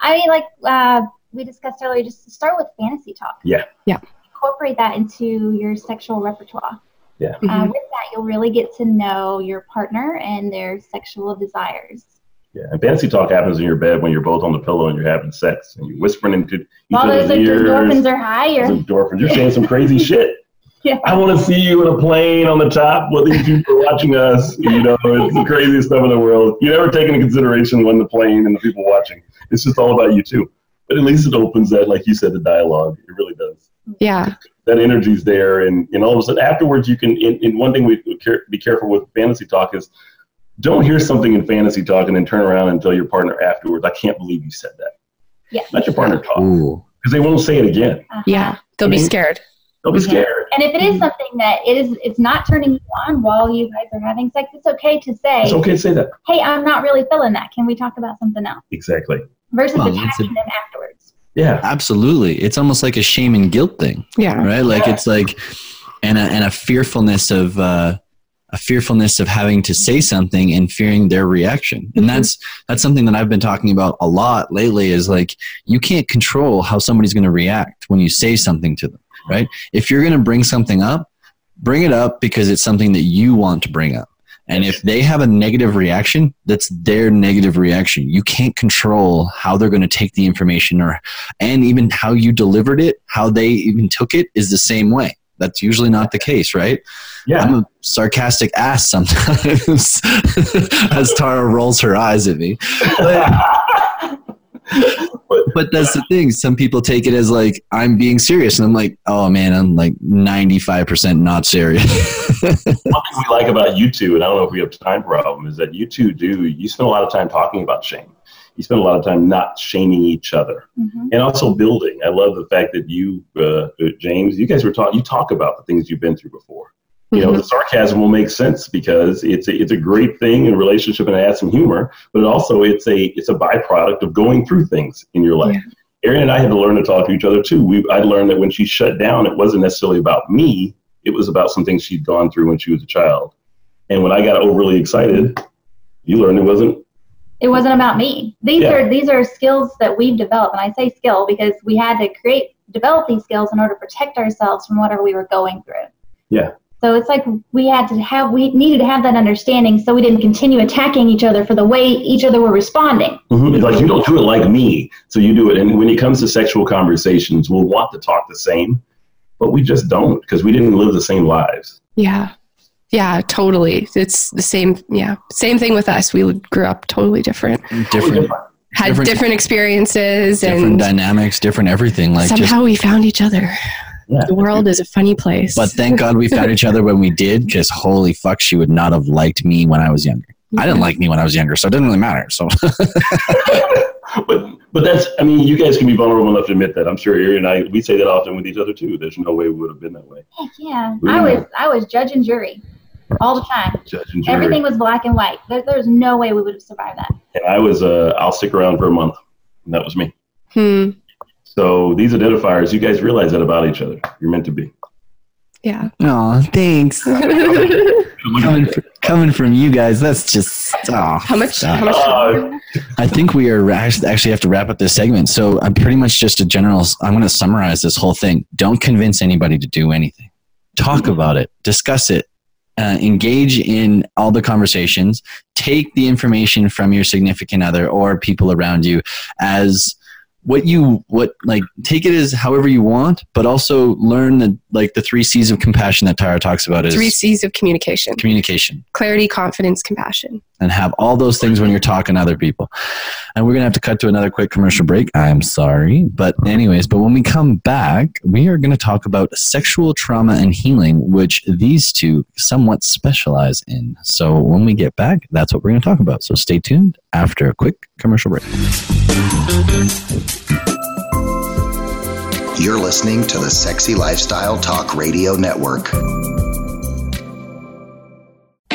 I mean, like uh, we discussed earlier, just start with fantasy talk. Yeah. Yeah. Incorporate that into your sexual repertoire. Yeah. Uh, Mhm. with that, you'll really get to know your partner and their sexual desires. Yeah. And fantasy talk happens in your bed when you're both on the pillow and you're having sex and you're whispering into each While those other's ears. endorphins are higher. Those endorphins. You're saying some crazy shit. Yeah. I want to see you in a plane on the top with these people watching us. You know, it's the craziest stuff in the world. You never take into consideration when the plane and the people watching. It's just all about you too. But at least it opens that, like you said, the dialogue. It really does. yeah. That energy's there, and, and all of a sudden afterwards, you can. And, and one thing we would care, be careful with fantasy talk is, don't hear something in fantasy talk and then turn around and tell your partner afterwards, "I can't believe you said that." Yeah. Let your partner talk because they won't say it again. Uh-huh. Yeah. They'll be Mhm. scared. They'll be scared. And if it is something that it is, it's not turning you on while you guys are having sex. It's okay to say, It's okay to say that. "Hey, I'm not really feeling that. Can we talk about something else?" Exactly. Versus Well, attacking a- them afterwards. Yeah. Absolutely. It's almost like a shame and guilt thing. Yeah. right like it's like and a, and a fearfulness of uh a fearfulness of having to say something and fearing their reaction. And mm-hmm. that's that's something that i've been talking about a lot lately is like you can't control how somebody's going to react when you say something to them right? If you're going to bring something up bring it up because it's something that you want to bring up. And if they have a negative reaction, that's their negative reaction. You can't control how they're going to take the information or and even how you delivered it, how they even took it is the same way. That's usually not the case, right? Yeah. I'm a sarcastic ass sometimes as Taara rolls her eyes at me. But, but that's the thing. Some people take it as like I'm being serious, and I'm like, oh man, I'm like 95% not serious. One thing we like about you two, and I don't know if we have time problem, is that you two do, you spend a lot of time talking about shame. You spend a lot of time not shaming each other Mhm. and also building. I love the fact that you, uh, James, you guys were talking. You talk about the things you've been through before. You know, the sarcasm will make sense because it's a, it's a great thing in relationship and it adds some humor. But it also it's a it's a byproduct of going through things in your life. Arienne and I had to learn to talk to each other too. We I learned that when she shut down, it wasn't necessarily about me. It was about some things she'd gone through when she was a child. And when I got overly excited, you learned it wasn't it wasn't about me. These Yeah. are these are skills that we've developed, and I say skill because we had to create develop these skills in order to protect ourselves from whatever we were going through. Yeah. So it's like we had to have we needed to have that understanding so we didn't continue attacking each other for the way each other were responding. Mhm. It's like you don't do it like me, so you do it. And when it comes to sexual conversations, we'll want to talk the same, but we just don't because we didn't live the same lives. Yeah. Yeah, totally. It's the same. Yeah. Same thing with us. We grew up totally different, Different, had Different- different, experiences, different and dynamics, different everything. Like just somehow we found each other. Yeah. The world is a funny place. But thank God we found each other when we did, because holy fuck, she would not have liked me when I was younger. I didn't like me when I was younger, so it didn't really matter. So But but that's I mean, you guys can be vulnerable enough to admit that. I'm sure Arienne and I we say that often with each other too. There's no way we would have been that way. Heck yeah. Yeah. I was I was judge and jury all the time. Judge and jury. Everything was black and white. There, there's no way we would have survived that. and I was uh I'll stick around for a month. And that was me. Hmm. So these identifiers, you guys realize that about each other. You're meant to be. Yeah. Oh, thanks. coming, fr- coming from you guys, that's just oh, How much? stop. How much? Uh, I think we are actually actually have to wrap up this segment. So I'm pretty much just a general. I'm going to summarize this whole thing. Don't convince anybody to do anything. Talk about it. Discuss it. Uh, engage in all the conversations. Take the information from your significant other or people around you as what you what like take it as however you want, but also learn the like the three C's of compassion that Taara talks about is Three C's of communication: communication clarity, confidence, compassion. And have all those things when you're talking to other people. And we're going to have to cut to another quick commercial break. I'm sorry. But, anyways, but when we come back, we are going to talk about sexual trauma and healing, which these two somewhat specialize in. So, when we get back, that's what we're going to talk about. So, stay tuned after a quick commercial break. You're listening to the Sexy Lifestyle Talk Radio Network.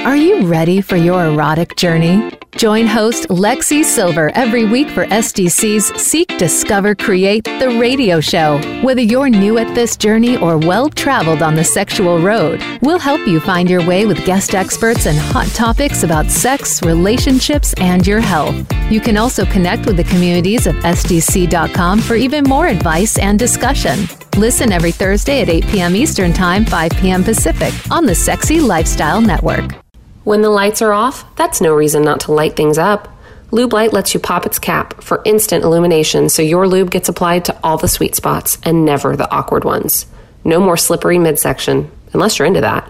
Are you ready for your erotic journey? Join host Lexi Silver every week for SDC's Seek, Discover, Create, the radio show. Whether you're new at this journey or well traveled on the sexual road, we'll help you find your way with guest experts and hot topics about sex, relationships, and your health. You can also connect with the communities of SDC.com for even more advice and discussion. Listen every Thursday at 8 p.m. Eastern Time, 5 p.m. Pacific on the Sexy Lifestyle Network. When the lights are off, that's no reason not to light things up. Lube Light lets you pop its cap for instant illumination so your lube gets applied to all the sweet spots and never the awkward ones. No more slippery midsection, unless you're into that.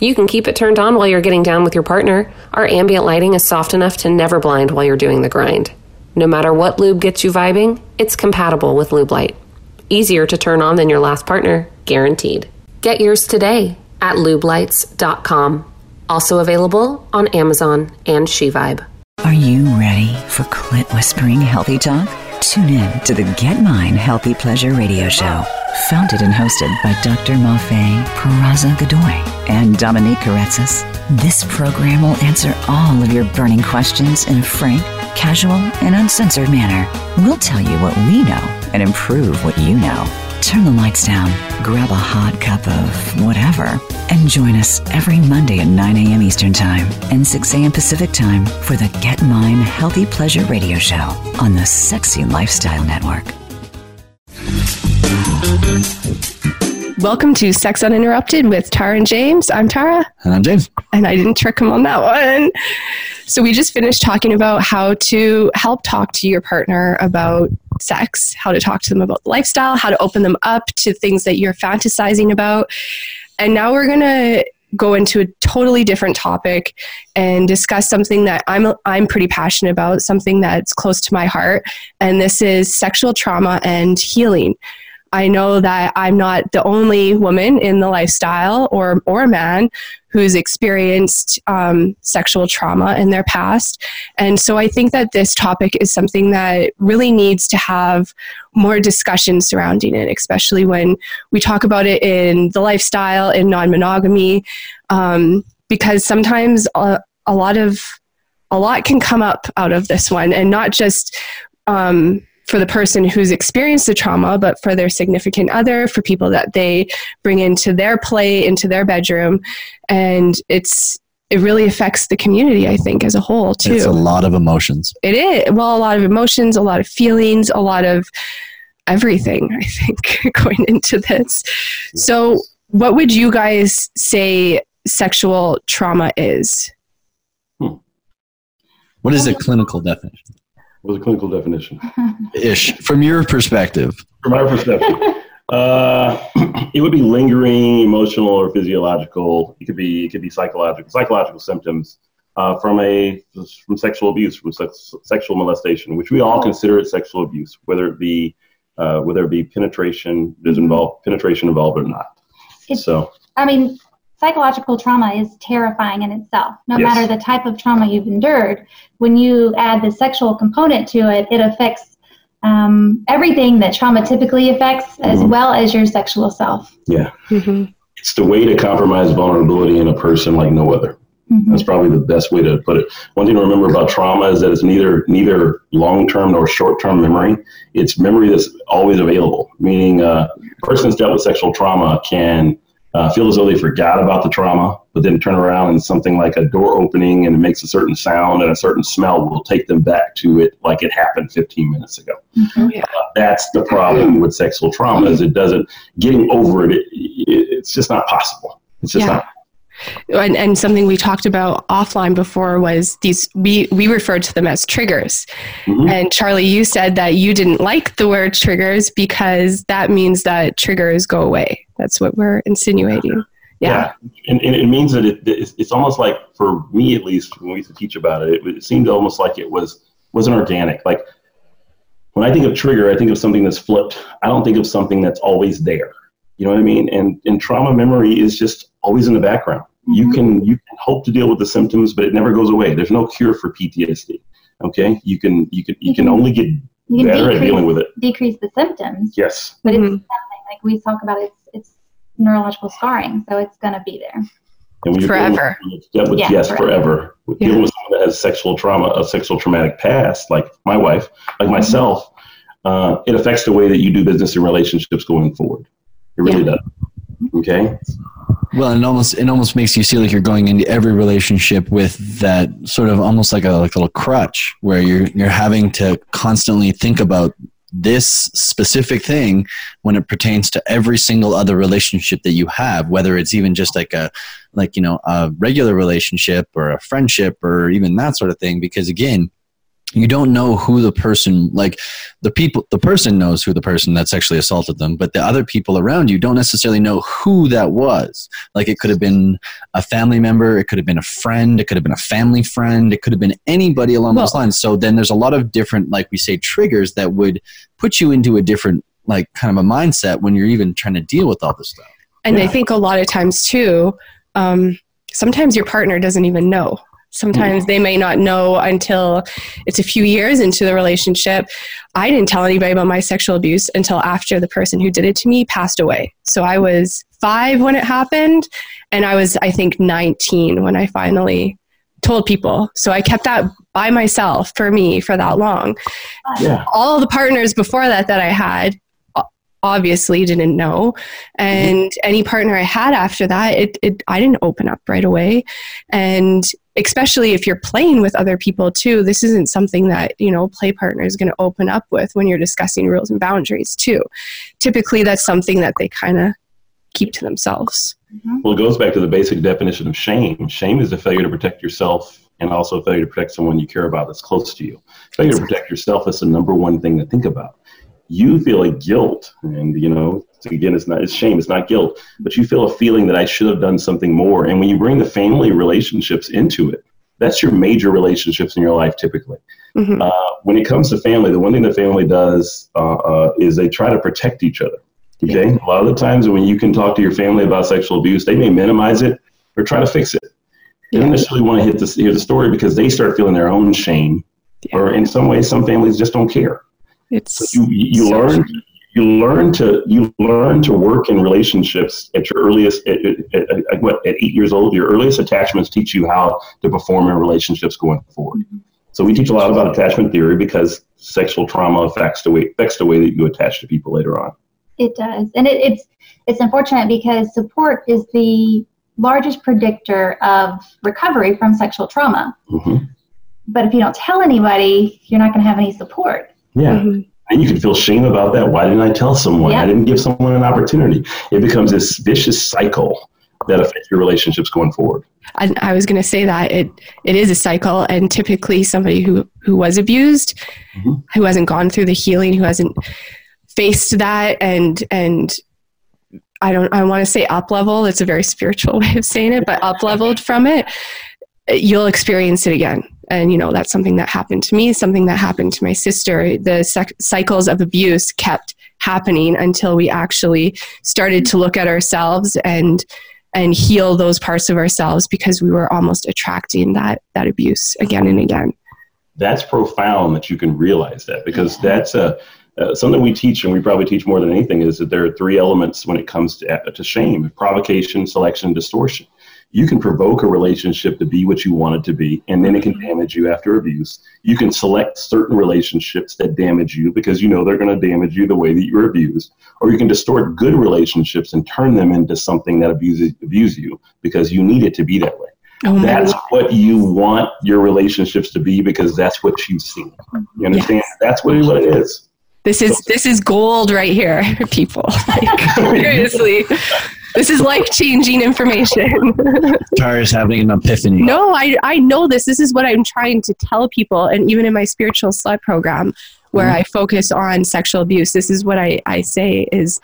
You can keep it turned on while you're getting down with your partner. Our ambient lighting is soft enough to never blind while you're doing the grind. No matter what lube gets you vibing, it's compatible with Lube Light. Easier to turn on than your last partner, guaranteed. Get yours today at lubelights.com. Also available on Amazon and SheVibe. Are you ready for clit whispering healthy talk? Tune in to the Get Mine Healthy Pleasure Radio Show, founded and hosted by Dr. Mafe Peraza Godoy and Dominique Karetsis. This program will answer all of your burning questions in a frank, casual, and uncensored manner. We'll tell you what we know and improve what you know. Turn the lights down, grab a hot cup of whatever, and join us every Monday at 9 a.m. Eastern Time and 6 a.m. Pacific Time for the Get Mine Healthy Pleasure Radio Show on the Sexy Lifestyle Network. Welcome to Sex Uninterrupted with Taara and James. I'm Taara. And I'm James. And I didn't trick him on that one. So we just finished talking about how to help talk to your partner about sex, how to talk to them about lifestyle, how to open them up to things that you're fantasizing about. And now we're going to go into a totally different topic and discuss something that I'm I'm pretty passionate about, something that's close to my heart, and this is sexual trauma and healing. I know that I'm not the only woman in the lifestyle or or man who's experienced um, sexual trauma in their past, and so I think that this topic is something that really needs to have more discussion surrounding it, especially when we talk about it in the lifestyle in non-monogamy, um, because sometimes a, a lot of a lot can come up out of this one, and not just um, for the person who's experienced the trauma, but for their significant other, for people that they bring into their play, into their bedroom. And it's, it really affects the community, I think, as a whole, too. It's a lot of emotions. It is. Well, a lot of emotions, a lot of feelings, a lot of everything, I think, going into this. So, what would you guys say sexual trauma is? Hmm. What is a clinical definition? What's the clinical definition? Ish, from your perspective. From our perspective, uh, it would be lingering emotional or physiological. It could be it could be psychological psychological symptoms uh, from a from sexual abuse, from sex, sexual molestation, which we all consider it sexual abuse, whether it be uh, whether it be penetration, there's involved penetration involved or not. It's- so I mean, psychological trauma is terrifying in itself. No Yes. matter the type of trauma you've endured, when you add the sexual component to it, it affects um, everything that trauma typically affects, as Mhm. well as your sexual self. yeah, Mm-hmm. it's the way to compromise vulnerability in a person like no other. That's probably the best way to put it. One thing to remember about trauma is that it's neither neither long term nor short term memory. It's memory that's always available. Meaning, uh, a person that's dealt with sexual trauma can uh, feel as though they forgot about the trauma, but then turn around and something like a door opening and it makes a certain sound and a certain smell will take them back to it like it happened 15 minutes ago. Oh, yeah. That's the problem with sexual trauma is it doesn't getting over it. it, it it's just not possible. It's just Yeah. not. And, and something we talked about offline before was these we we referred to them as triggers Mhm. and charlie you said that you didn't like the word triggers because that means that triggers go away that's what we're insinuating yeah, And, and it means that it, it's, it's almost like, for me at least, when we used to teach about it, it, it seemed almost like it was wasn't organic. Like when I think of trigger, I think of something that's flipped. I don't think of something that's always there. You know what I mean? And and trauma memory is just always in the background. You can you can hope to deal with the symptoms, but it never goes away. There's no cure for PTSD. Okay, you can you can you can only get You can better at dealing with it. decrease the symptoms, Yes. but Mm-hmm. it's something like we talk about. It's it's neurological scarring, so it's going to be there. And when you're dealing with- Forever. Yeah, with, Yeah, yes, forever. forever. With Yeah. Dealing with someone that has sexual trauma, a sexual traumatic past, like my wife, like Mm-hmm. myself, uh, it affects the way that you do business and relationships going forward. It really does. Okay. Well, it almost it almost makes you feel like you're going into every relationship with that sort of almost like a like a little crutch where you're you're having to constantly think about this specific thing when it pertains to every single other relationship that you have whether it's even just like a like you know a regular relationship or a friendship or even that sort of thing. Because again you don't know who the person like the people the person knows who the person that sexually assaulted them but the other people around you don't necessarily know who that was. Like it could have been a family member it could have been a friend it could have been a family friend it could have been anybody along those lines. So then there's a lot of different like we say triggers that would put you into a different like kind of a mindset when you're even trying to deal with all this stuff. And i think a lot of times too um, sometimes your partner doesn't even know sometimes they may not know until it's a few years into the relationship. I didn't tell anybody about my sexual abuse until after the person who did it to me passed away. So i was five when it happened and i was i think 19 when i finally told people. So i kept that by myself for me for that long. Yeah. all the partners before that that i had obviously didn't know. Mm-hmm. And any partner i had after that it, it i didn't open up right away. And especially if you're playing with other people too this isn't something that you know play partner is going to open up with when you're discussing rules and boundaries too. Typically that's something that they kind of keep to themselves. Mm-hmm. Well, it goes back to the basic definition of shame. Shame is a failure to protect yourself and also a failure to protect someone you care about that's close to you. Failure to protect yourself is the number one thing to think about. You feel a guilt, and you know, again, it's not it's shame, it's not guilt, but you feel a feeling that I should have done something more. And when you bring the family relationships into it, that's your major relationships in your life typically. Uh, when it comes to family, the one thing the family does uh, uh, is they try to protect each other. Okay. A lot of the times when you can talk to your family about sexual abuse, they may minimize it or try to fix it. They don't necessarily want to hit the, hear the story because they start feeling their own shame, or in some ways, some families just don't care. It's So you, you so learn you learn to you learn to work in relationships at your earliest at, at, at, at what at eight years old. Your earliest attachments teach you how to perform in relationships going forward. So we teach a lot about attachment theory because sexual trauma affects the way affects the way that you attach to people later on. It does, and it, it's it's unfortunate because support is the largest predictor of recovery from sexual trauma. Mhm. But if you don't tell anybody, you're not going to have any support. Yeah. Mm-hmm. And you can feel shame about that. Why didn't I tell someone? Yeah. I didn't give someone an opportunity. It becomes this vicious cycle that affects your relationships going forward. I, I was going to say that it it is a cycle, and typically somebody who who was abused, mm-hmm. who hasn't gone through the healing, who hasn't faced that, and and I don't I want to say up level. It's a very spiritual way of saying it, but up leveled from it, you'll experience it again. And you know that's something that happened to me, something that happened to my sister. The sec- cycles of abuse kept happening until we actually started to look at ourselves and and heal those parts of ourselves because we were almost attracting that that abuse again and again. That's profound that you can realize that because that's a uh, something we teach and we probably teach more than anything is that there are three elements when it comes to, uh, to shame provocation selection distortion you can provoke a relationship to be what you want it to be and then it can damage you after abuse. You can select certain relationships that damage you because you know they're going to damage you the way that you were abused. Or you can distort good relationships and turn them into something that abuses abuse you because you need it to be that way. Oh that's God. what you want your relationships to be because that's what you've seen you understand? That's what, what it is. This is this is gold right here, people. Like, seriously, this is life changing information. Taara's having an epiphany. no, I I know this. This is what I'm trying to tell people, and even in my spiritual slut program, where Mhm. I focus on sexual abuse, this is what I I say is,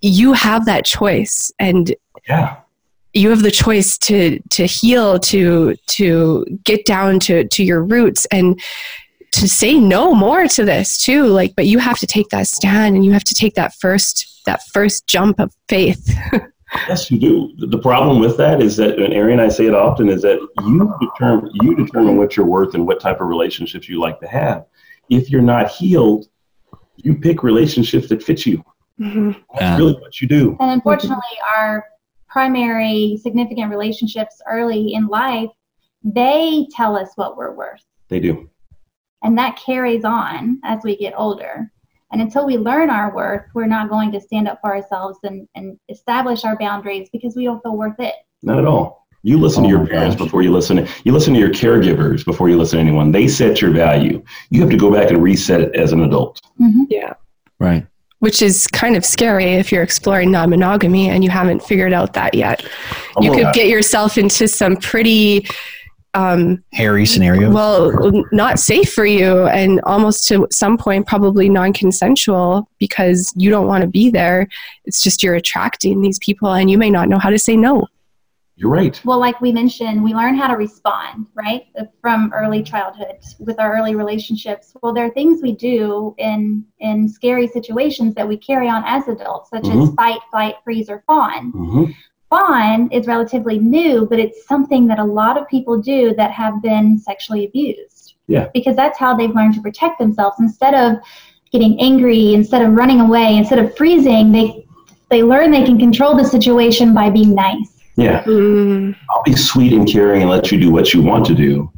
you have that choice, and yeah you have the choice to to heal to to get down to to your roots and to say no more to this too like but you have to take that stand and you have to take that first that first jump of faith Yes, you do. The- The problem with that is that, and Ari and I say it often, is that you determine you determine what you're worth and what type of relationships you like to have. If you're not healed, you pick relationships that fit you. Mm-hmm. That's really what you do. And unfortunately, our primary significant relationships early in life, they tell us what we're worth. They do. And that carries on as we get older. And until we learn our worth, we're not going to stand up for ourselves and, and establish our boundaries because we don't feel worth it. Not at all. You listen to your oh parents before you listen. To, you listen to your caregivers before you listen to anyone. They set your value. You have to go back and reset it as an adult. Mm-hmm. yeah Right. which is kind of scary if you're exploring non-monogamy and you haven't figured out that yet oh you Oh, could yeah. get yourself into some pretty um, Hairy scenario. well not safe for you and almost to some point probably non-consensual because you don't want to be there it's just you're attracting these people and you may not know how to say no You're right. Well, like we mentioned, we learn how to respond, right, from early childhood with our early relationships. Well, there are things we do in in scary situations that we carry on as adults, such as Mhm. fight, flight, freeze, or fawn. hmm Fawn is relatively new, but it's something that a lot of people do that have been sexually abused Yeah. because that's how they've learned to protect themselves. Instead of getting angry, instead of running away, instead of freezing, they they learn they can control the situation by being nice. Yeah. Mm. I'll be sweet and caring and let you do what you want to do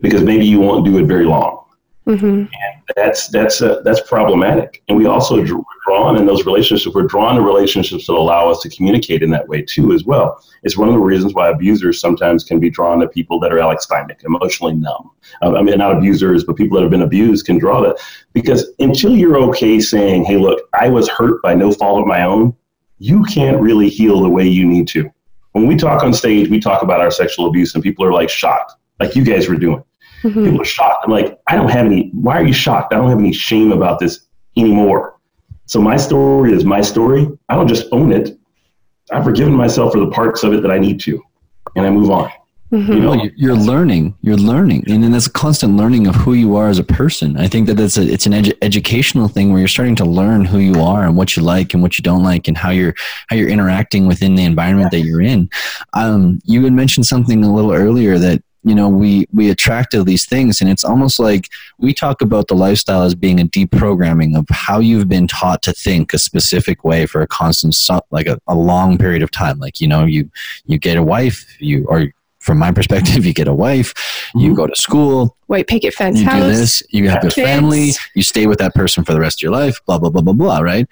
because maybe you won't do it very long. Mm-hmm. And that's that's uh, that's problematic. And we also dr- drawn in those relationships. We're drawn to relationships that allow us to communicate in that way too, as well. It's one of the reasons why abusers sometimes can be drawn to people that are alexithymic, emotionally numb. Uh, I mean, not abusers, but people that have been abused can draw that because until you're okay saying, "Hey, look, I was hurt by no fault of my own," you can't really heal the way you need to. When we talk on stage, we talk about our sexual abuse, and people are like shocked, like you guys were doing. People are shocked. I'm like, I don't have any. Why are you shocked? I don't have any shame about this anymore. So my story is my story. I don't just own it. I've forgiven myself for the parts of it that I need to, and I move on. Mhm. You know, Well, you're, you're learning. You're learning, and then that's a constant learning of who you are as a person. I think that that's a, it's an edu- educational thing where you're starting to learn who you are and what you like and what you don't like, and how you're how you're interacting within the environment that you're in. Um, you had mentioned something a little earlier that you know we we attract to these things, and it's almost like we talk about the lifestyle as being a deprogramming of how you've been taught to think a specific way for a constant like a, a long period of time. Like you know you you get a wife, you or from my perspective, you get a wife, you mm-hmm. go to school, White picket fence you house. do this, you have a family, you stay with that person for the rest of your life, blah, blah, blah, blah, blah, right?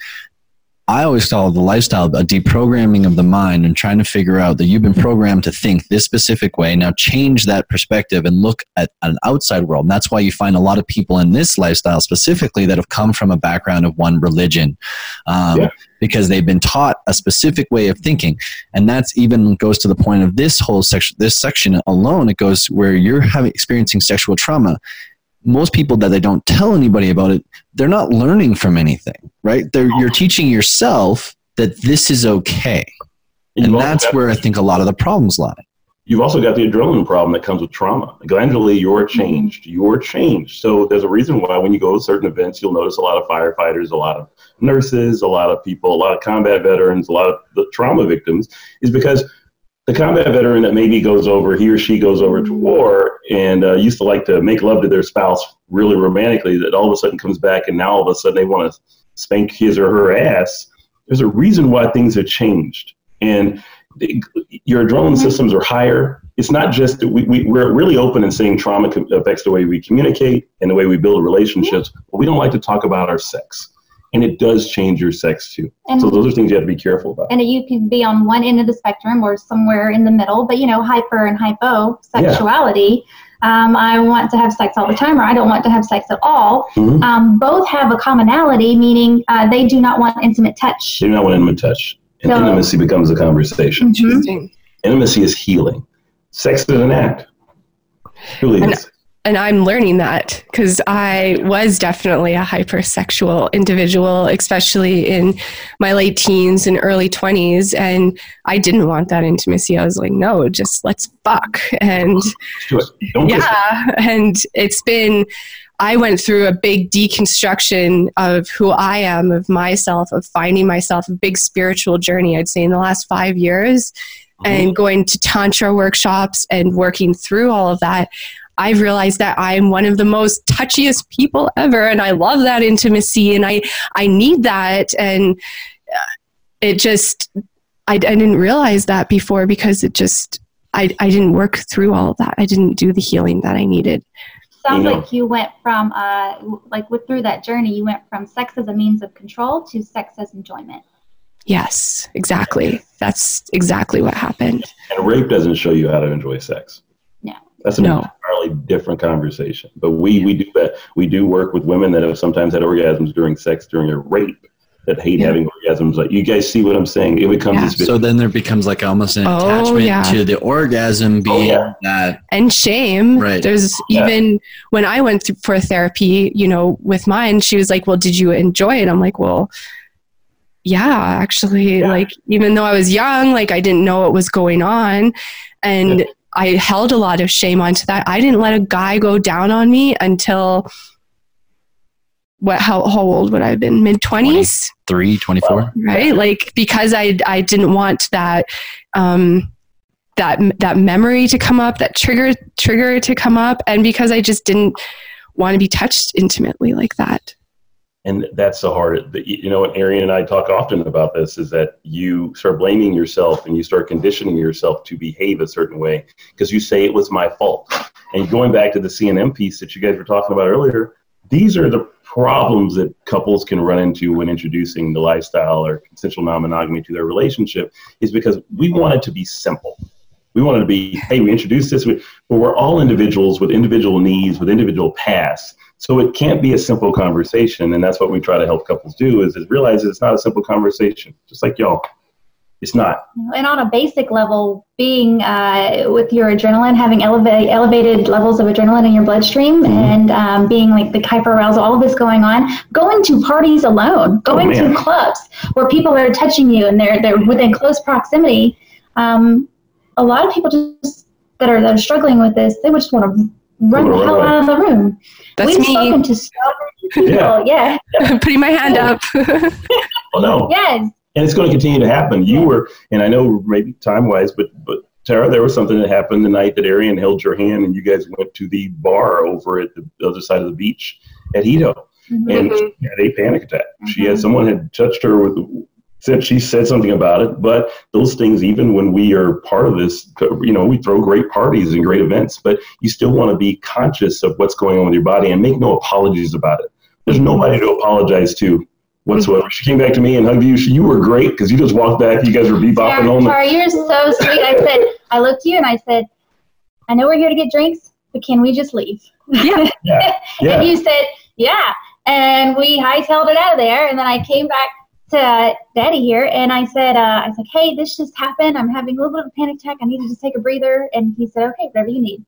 I always call the lifestyle a deprogramming of the mind and trying to figure out that you've been programmed to think this specific way. Now change that perspective and look at an outside world. And that's why you find a lot of people in this lifestyle specifically that have come from a background of one religion. Um, Yeah. Because they've been taught a specific way of thinking, and that's even goes to the point of this whole section. This section alone, it goes where you're having experiencing sexual trauma most people that they don't tell anybody about it, they're not learning from anything, right? They're, you're teaching yourself that this is okay. you've And that's where I think a lot of the problems lie. You've also got the adrenaline problem that comes with trauma. Glandulally, you're changed. You're changed. So there's a reason why when you go to certain events, you'll notice a lot of firefighters, a lot of nurses, a lot of people, a lot of combat veterans, a lot of the trauma victims, is because the combat veteran that maybe goes over, he or she goes over to war and uh, used to like to make love to their spouse really romantically, that all of a sudden comes back and now all of a sudden they want to spank his or her ass. There's a reason why things have changed. And the- your adrenaline systems are higher. It's not just that we, we, we're really open and saying trauma affects the way we communicate and the way we build relationships, but we don't like to talk about our sex. And it does change your sex too. And- so those are things you have to be careful about. and you can be on one end of the spectrum or somewhere in the middle but you know hyper and hypo sexuality um, i want to have sex all the time or i don't want to have sex at all Mhm. um, both have a commonality meaning uh, they do not want intimate touch They do not want intimate touch and So- intimacy becomes a conversation. Interesting. Intimacy is healing. Sex is an act. It really And- is. And I'm learning that because I was definitely a hypersexual individual, especially in my late teens and early 20s. And I didn't want that intimacy. I was like, no, just let's fuck. And Do it. Don't yeah, and it's been. I went through a big deconstruction of who I am, of myself, of finding myself, a big spiritual journey, I'd say, in the last five years, mm-hmm. and going to Tantra workshops and working through all of that. I've realized that I'm one of the most touchiest people ever, and I love that intimacy, and I I need that, and uh, it just I, I didn't realize that before because it just I I didn't work through all of that. I didn't do the healing that I needed. sounds You know. like you went from uh, like with through that journey you went from sex as a means of control to sex as enjoyment Yes, exactly. That's exactly what happened. And rape doesn't show you how to enjoy sex. No. That's an No. Entirely different conversation. But we, we do that. We do work with women that have sometimes had orgasms during sex during a rape that hate Yeah. having orgasms. Like you guys see what I'm saying? It becomes Yeah. this So then there becomes like almost an Oh, attachment yeah. to the orgasm oh, being yeah. that and shame. Right. There's Yeah. even when I went through for therapy, you know, with mine, she was like, "Well, did you enjoy it?" I'm like, "Well, yeah, actually." Yeah. Like, even though I was young, like I didn't know what was going on, and Yeah. I held a lot of shame onto that. I didn't let a guy go down on me until what? How, how old would I have been? Mid twenties three, 24. right like because i i didn't want that um that that memory to come up that trigger trigger to come up and because i just didn't want to be touched intimately like that and that's the hard you know and arienne and i talk often about this is that you start blaming yourself and you start conditioning yourself to behave a certain way because you say it was my fault. And going back to the cnm piece that you guys were talking about earlier these are the problems that couples can run into when introducing the lifestyle or consensual non-monogamy to their relationship is because we want it to be simple. We want it to be hey we introduced this but we're all individuals with individual needs with individual pasts so it can't be a simple conversation, and that's what we try to help couples do: is, is realize it's not a simple conversation. Just like y'all, it's not. and on a basic level being uh, with your adrenaline having elevate, elevated levels of adrenaline in your bloodstream Mm-hmm. and um, being like the hyperarousal all of this going on going to parties alone going man. to clubs where people are touching you and they're they're within close proximity um, a lot of people just that are that are struggling with this, they would just want to run the hell out of the room. That's We've me. spoken to so many people. Yeah. Yeah. Putting my hand up. Well, no. Yes. and it's going to continue to happen. You were, and I know maybe time wise, but but Taara, there was something that happened the night that Arienne held your hand, and you guys went to the bar over at the other side of the beach at Hito, and Mhm. she had a panic attack. She had someone had touched her with. Said she said something about it, but those things, even when we are part of this, you know, we throw great parties and great events, but you still want to be conscious of what's going on with your body and make no apologies about it. There's nobody to apologize to whatsoever. She came back to me and hugged you. She, you were great because you just walked back. You guys were bebopping Taara, on the. Taara, you're so sweet. I said, I looked at you and I said, I know we're here to get drinks, but can we just leave? Yeah. Yeah. Yeah. And you said, yeah. And we hightailed it out of there. And then I came back to Daddy here and I said, uh, I was like, hey, this just happened. I'm having a little bit of a panic attack. I need to just take a breather. And he said, okay, whatever you need.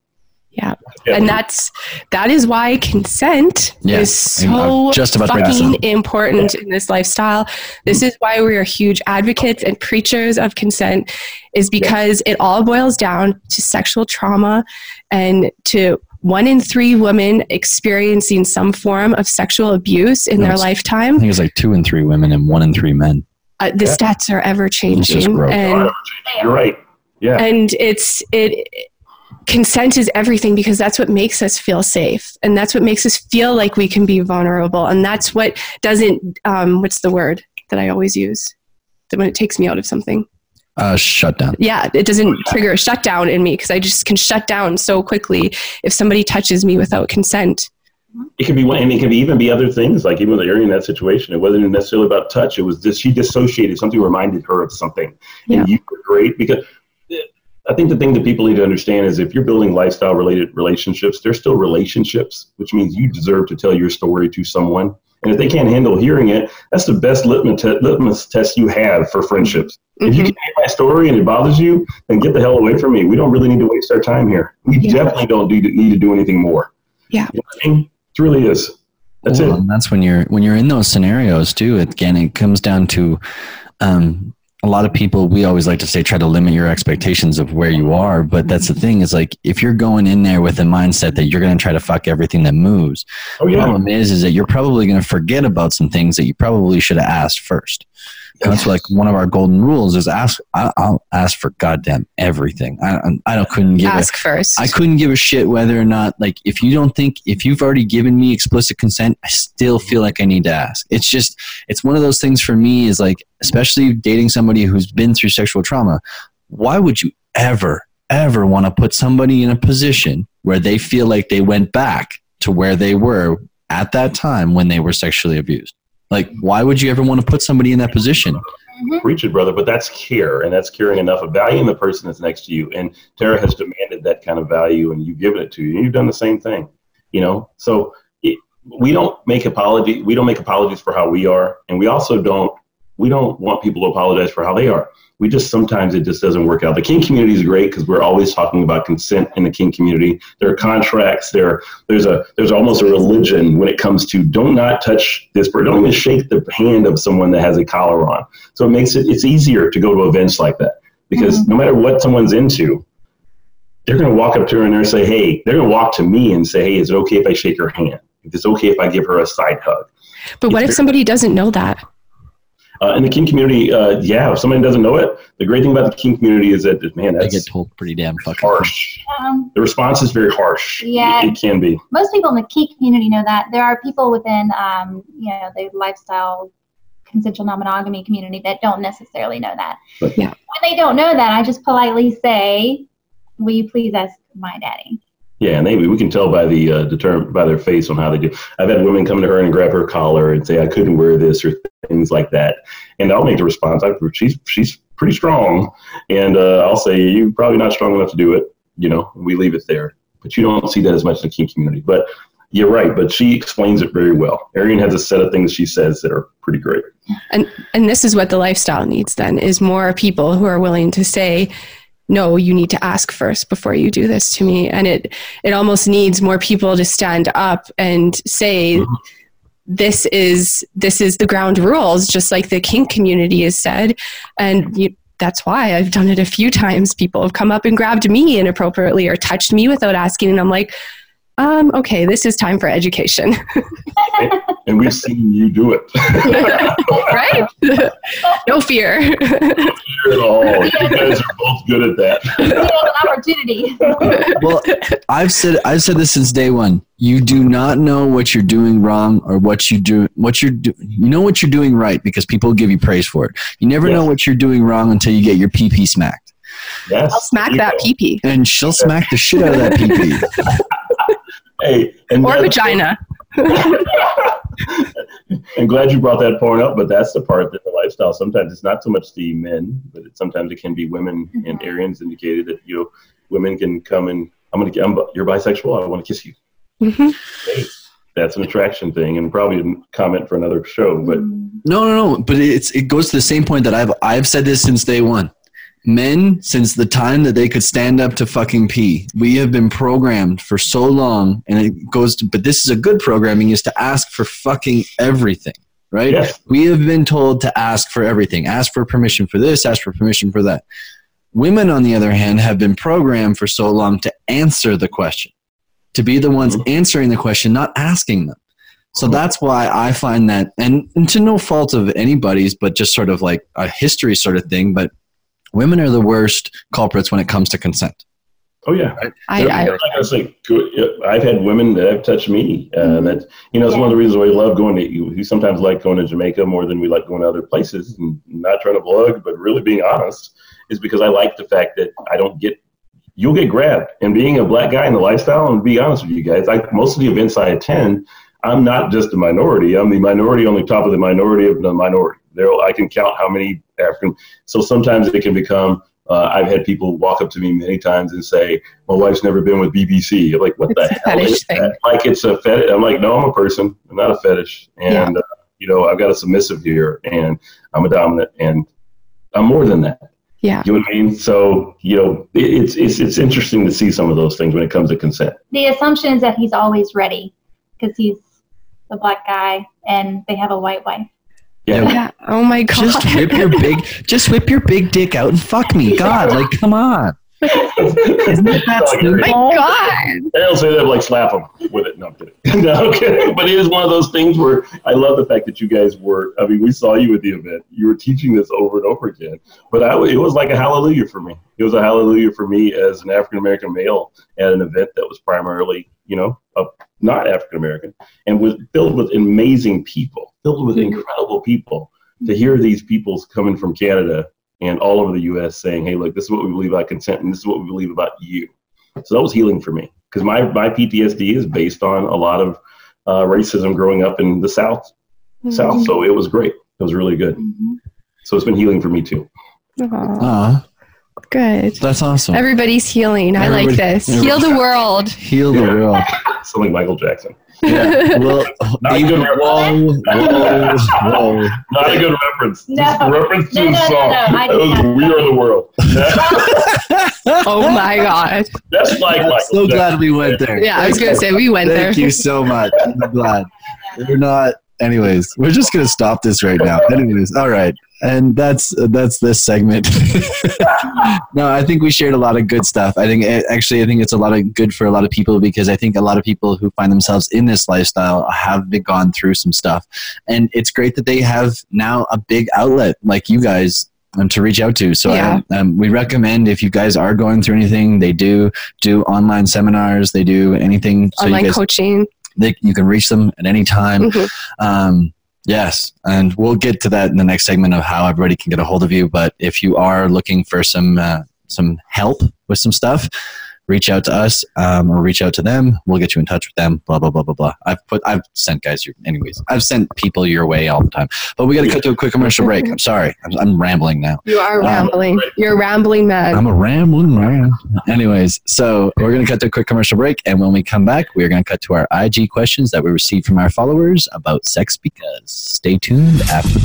Yeah. And that's that is why consent Yeah. is I'm- I'm so just about to bring this fucking up. important in this lifestyle. This is why we are huge advocates and preachers of consent is because it all boils down to sexual trauma and to one in three women experiencing some form of sexual abuse in their Yes. I lifetime. think it's like two in three women and one in three men. Uh, the Yeah. stats are ever changing, and You're right. Yeah. and it's it consent is everything because that's what makes us feel safe and that's what makes us feel like we can be vulnerable and that's what doesn't um, what's the word that i always use that when it takes me out of something Uh, shut down. yeah it doesn't trigger a shutdown in me because i just can shut down so quickly if somebody touches me without consent It could be one, and it could even be other things. Like even with Arienne in that situation, it wasn't necessarily about touch. It was just she dissociated. Something reminded her of something, Yeah. and you were great because. I think the thing that people need to understand is if you're building lifestyle related relationships, they're still relationships, which means you deserve to tell your story to someone. And if they can't handle hearing it, that's the best litmus, te- litmus test you have for friendships. If you can't hear my story and it bothers you, then get the hell away from me. We don't really need to waste our time here. We Yeah. definitely don't do, need to do anything more. Yeah. You know what I mean? It really is. That's Well, it. And that's when you're when you're in those scenarios too. Again, it comes down to um, a lot of people. We always like to say try to limit your expectations of where you are, but that's the mm-hmm. thing is like if you're going in there with a mindset that you're going to try to fuck everything that moves. Oh The problem is is that you're probably going to forget about some things that you probably should have asked first. That's like one of our golden rules is ask. I, I'll ask for goddamn everything. I, I- don't couldn't give a, ask first I couldn't give a shit whether or not, like, if you don't think, if you've already given me explicit consent, I still feel like I need to ask. It's just, it's one of those things for me is like, especially dating somebody who's been through sexual trauma, why would you ever, ever want to put somebody in a position where they feel like they went back to where they were at that time when they were sexually abused? Like, why would you ever want to put somebody in that position? Mm-hmm. Preach it, brother. But that's care, and that's caring enough of valuing the person that's next to you. And Taara has demanded that kind of value, and you've given it to you. And you've done the same thing. You know, so it, we don't make apology. We don't make apologies for how we are, and we also don't. We don't want people to apologize for how they are. We just sometimes it just doesn't work out. The kink community is great because we're always talking about consent in the kink community. There are contracts. There, there's a there's almost a religion when it comes to don't not touch this person. Don't even shake the hand of someone that has a collar on. So it makes it it's easier to go to events like that because mm-hmm. no matter what someone's into, they're going to walk up to her and they're say, hey, they're going to walk to me and say, hey, is it okay if I shake her hand? If it's okay if I give her a side hug? but what if somebody doesn't know that Uh, in the kink community, uh, yeah, if somebody doesn't know it, the great thing about the kink community is that, man, I that's get told pretty damn fucking harsh. Um, The response is very harsh. Yeah. It, it can be. most people in the kink community know that. There are people within, um, you know, the lifestyle consensual non-monogamy community that don't necessarily know that. But- Yeah. When they don't know that, I just politely say, "Will you please ask my daddy?" Yeah, and they we can tell by the uh, determ- by their face on how they do. I've had women come to her and grab her collar and say, "I couldn't wear this" or things like that, and I'll make the response. I, she's she's pretty strong, and uh, I'll say, "You're probably not strong enough to do it." You know, we leave it there. But you don't see that as much in the kink community. But you're right. But she explains it very well. Arienne has a set of things she says that are pretty great. and and this is what the lifestyle needs then is more people who are willing to say no you need to ask first before you do this to me and it it almost needs more people to stand up and say this is this is the ground rules just like the kink community has said and you that's why I've done it a few times. People have come up and grabbed me inappropriately or touched me without asking. And I'm like, um, okay, this is time for education. and we've seen you do it. right? no fear. no fear at all. You guys are both good at that. an opportunity. well, I've said I've said this since day one. You do not know what you're doing wrong or what you do what you're do, you know what you're doing right because people give you praise for it. You never Yes. know what you're doing wrong until you get your PP smacked. Yes. I'll smack that pee And she'll smack the shit out of that PP. Hey, and or that- vagina. I'm glad you brought that point up, but that's the part that the lifestyle sometimes it's not so much the men, but it, sometimes it can be women. And Arienne's indicated that you know women can come and I'm gonna I'm, you're bisexual. I want to kiss you. Mhm. Hey, that's an attraction thing, and probably a comment for another show. But No, no, no. But it's it goes to the same point that I've I've said this since day one. Men, since the time that they could stand up to fucking pee, we have been programmed for so long, and it goes to. But this is a good programming is to ask for fucking everything, right? We have been told to ask for everything, ask for permission for this, ask for permission for that. Women, on the other hand, have been programmed for so long to answer the question, to be the ones mm-hmm. answering the question, not asking them. So mm-hmm. that's why I find that, and, and to no fault of anybody's, but just sort of like a history sort of thing, but women are the worst culprits when it comes to consent. oh yeah, I, I, like I say, good- I've had women that have touched me. Uh, That you know, it's one of the reasons why we love going to. We sometimes like going to Jamaica more than we like going to other places. And not trying to plug, but really being honest, is because I like the fact that I don't get. You'll get grabbed, and being a black guy in the lifestyle, and be honest with you guys, like most of the events I attend, I'm not just a minority. I'm the minority on the top of the minority of the minority. There, I can count how many African. So sometimes it can become. Uh, I've had people walk up to me many times and say, "My wife's never been with BBC." I'm like, what It's the a hell fetish is thing. that? Like it's a fetish. I'm like, no, I'm a person. I'm not a fetish. And uh, you know, I've got a submissive here, and I'm a dominant, and I'm more than that. yeah. You know what I mean? So you know, it's it's it's interesting to see some of those things when it comes to consent. The assumption is that he's always ready because he's the black guy and they have a white wife. Yeah. Yeah. Oh my god. Just whip your big, just whip your big dick out and fuck me, God! Like, come on. Isn't that Like, simple? my god. They don't say that like slap them with it. No, I'm kidding. no, I'm kidding. But it is one of those things where I love the fact that you guys were. I mean, we saw you at the event. You were teaching this over and over again. But I, it was like a hallelujah for me. It was a hallelujah for me as an African American male at an event that was primarily, you know, uh, not African American and was filled with amazing people, filled with incredible people. To hear these people coming from Canada and all over the U.S. saying, "Hey, look, this is what we believe about consent, and this is what we believe about you." So that was healing for me because my, my PTSD is based on a lot of uh, racism growing up in the South. South. So it was great. It was really good. So it's been healing for me too. Aw, Aw, good. that's awesome. Everybody's healing. I like this. Heal the world. Heal the world. Something like Michael Jackson. Yeah. Well, Not a even, good reference. whoa, whoa, whoa. Not a good reference. No. Just a reference to No, the no, no, song. no, I That was We Are the World. Oh my god. That's like I'm Michael so glad we went there. Yeah, I was gonna say we went there. Thank you so much. I'm glad. We're not. Anyways, we're just gonna stop this right now. Anyways, all right, and that's that's this segment. no, I think we shared a lot of good stuff. I think actually, I think it's a lot of good for a lot of people because I think a lot of people who find themselves in this lifestyle have been gone through some stuff, and it's great that they have now a big outlet like you guys um, to reach out to. So Yeah. I, um, we recommend if you guys are going through anything, they do do online seminars, they do anything. So Online you guys, coaching. they, you can reach them at any time. Mhm. Um, yes, and we'll get to that in the next segment of how everybody can get a hold of you. But if you are looking for some uh, some help with some stuff, reach out to us um, or reach out to them. We'll get you in touch with them. Blah blah blah blah blah. I've put I've sent guys your anyways. I've sent people your way all the time. But we got to cut to a quick commercial break. I'm sorry. I'm, I'm rambling now. You are Um, rambling. You're a rambling man. I'm a rambling man. Anyways, so we're going to cut to a quick commercial break. And when we come back, we're going to cut to our IG questions that we received from our followers about sex because. Stay tuned after the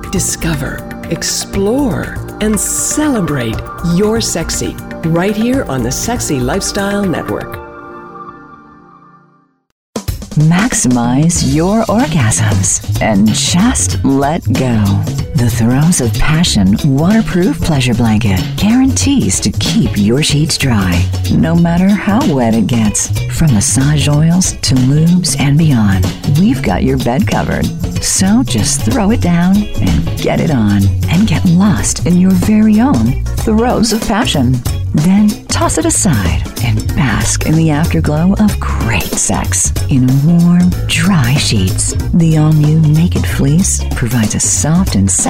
break. Discover, explore, and celebrate your sexy right here on the Sexy Lifestyle Network. Maximize your orgasms and just let go. The Throes of Passion waterproof pleasure blanket guarantees to keep your sheets dry, no matter how wet it gets. From massage oils to lubes and beyond, we've got your bed covered. So just throw it down and get it on, and get lost in your very own Throes of Passion. Then toss it aside and bask in the afterglow of great sex in warm, dry sheets. The all new Naked Fleece provides a soft and sexy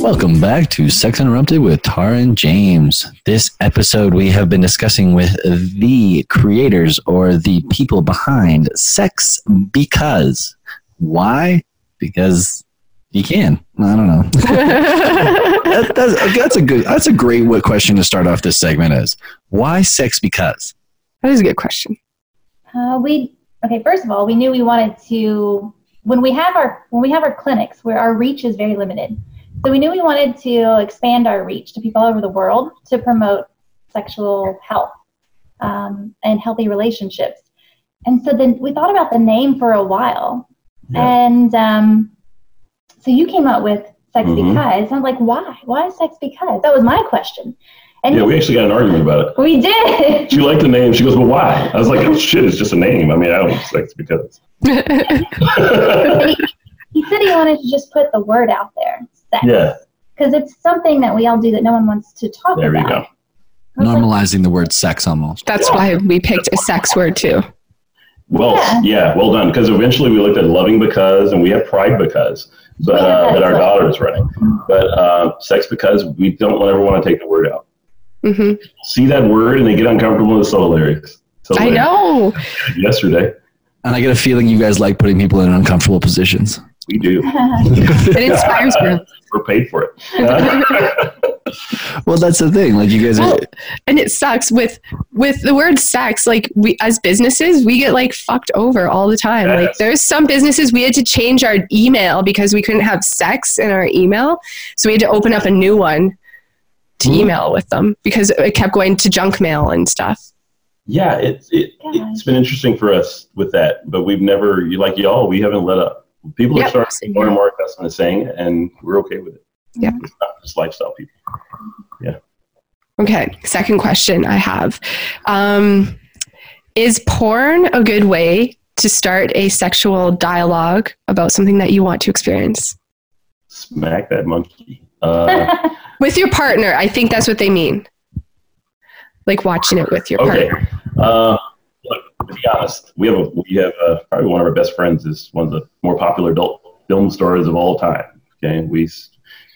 Welcome back to Sex Uninterrupted with Taara and James. This episode, we have been discussing with the creators or the people behind Sex Because. Why? Because you can. I don't know. that, that's, that's a good. That's a great what question to start off this segment Is Why sex because? That is a good question. Uh, we okay. First of all, we knew we wanted to when we have our when we have our clinics where our reach is very limited. So we knew we wanted to expand our reach to people all over the world to promote sexual health um, and healthy relationships. And so then we thought about the name for a while, and um, so you came up with sex Mhm. because. I'm like, why? Why sex because? That was my question. And Yeah, we actually got an argument about it. we did. She liked the name. She goes, "Well, why?" I was like, oh, "Shit, it's just a name. I mean, I don't like sex because." he, he said he wanted to just put the word out there, sex, Yeah, because it's something that we all do that no one wants to talk about. there we go. Normalizing the word sex almost. That's why we picked a sex word too. Well, yeah, well done. Because eventually we looked at loving because, and we have pride because, but uh, that our daughter is running. But uh, sex because we don't ever want to take the word out. Hmm See that word and they get uncomfortable. It's so hilarious. So I hilarious. know. Yesterday, And I get a feeling you guys like putting people in uncomfortable positions. we do. It inspires growth. We're paid for it. Well, that's the thing. Like you guys are. Well, and it sucks with with the word sex. Like we as businesses, we get like fucked over all the time. Like there's some businesses we had to change our email because we couldn't have sex in our email, so we had to open up a new one to email with them because it kept going to junk mail and stuff. yeah, it's it, it's been interesting for us with that, but we've never, you like y'all, we haven't let up. People are starting to get more and more accustomed to saying it, and we're okay with it. Yeah. It's not just lifestyle people. Yeah. Okay, second question I have. Um, is porn a good way to start a sexual dialogue about something that you want to experience? Smack that monkey. Uh, With your partner, I think that's what they mean. Like watching it with your Okay. partner. Uh, look, to be honest, we have a, we have uh probably one of our best friends is one of the more popular adult film stars of all time. Okay, we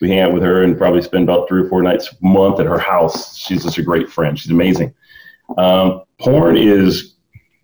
we hang out with her and probably spend about three or four nights a month at her house. She's just a great friend. She's amazing. Um, porn is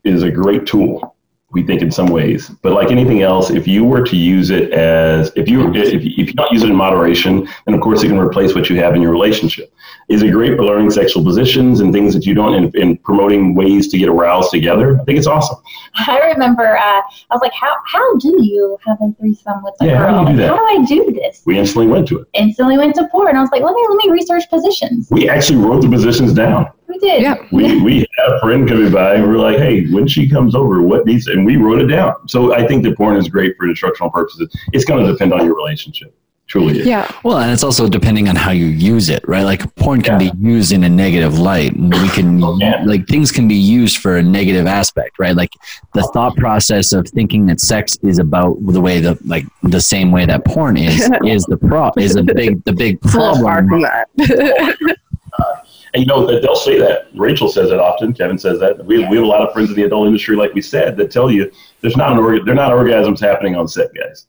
is a great tool. We think in some ways, but like anything else, if you were to use it as if you if if you don't use it in moderation, then of course it can replace what you have in your relationship. Is it great for learning sexual positions and things that you don't, and, and promoting ways to get aroused together? I think it's awesome. I remember uh, I was like, how how do you have a threesome with a Yeah, how do you do that? How do I do this? We instantly went to it. Instantly went to porn. I was like, let me let me research positions. We actually wrote the positions down. We did. Yeah. We, we had a friend coming by and we're like, hey, when she comes over, what needs, and we wrote it down. So I think that porn is great for instructional purposes. It's going to depend on your relationship. Truly is. Yeah. Well, and it's also depending on how you use it, right? Like porn can be used in a negative light. And we can oh, like things can be used for a negative aspect, right? Like the thought process of thinking that sex is about the way that like the same way that porn is is the pro is a big the big problem. And you know that they'll say that. Rachel says it often. Kevin says that. We, we have a lot of friends in the adult industry, like we said, that tell you there's not an org- they're not orgasms happening on set, guys.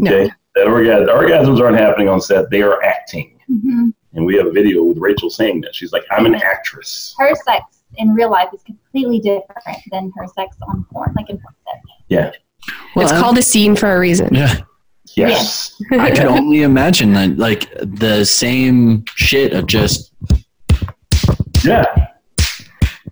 Okay, that orgasm orgasms aren't happening on set. They are acting. hmm And we have a video with Rachel saying that she's like, "I'm an actress." Her sex in real life is completely different than her sex on porn, like in porn set. Yeah. Well, it's called a scene for a reason. Yeah. Yes. I can only imagine that like the same shit of just yeah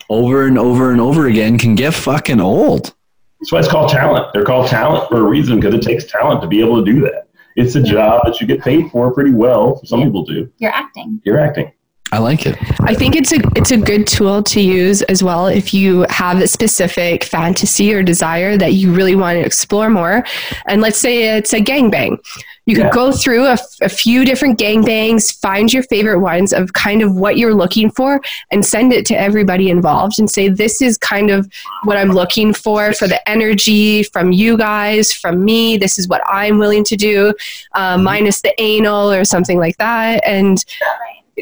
over and over and over again can get fucking old. That's why it's called talent. They're called talent for a reason because it takes talent to be able to do that. It's a job that you get paid for pretty well. Some people do. You're acting. You're acting. I like it. I think it's a it's a good tool to use as well if you have a specific fantasy or desire that you really want to explore more. And let's say it's a gangbang. You could Yeah. go through a, f- a few different gangbangs, find your favorite ones of kind of what you're looking for, and send it to everybody involved and say, This is kind of what I'm looking for for the energy from you guys, from me. This is what I'm willing to do, uh, minus the anal or something like that. And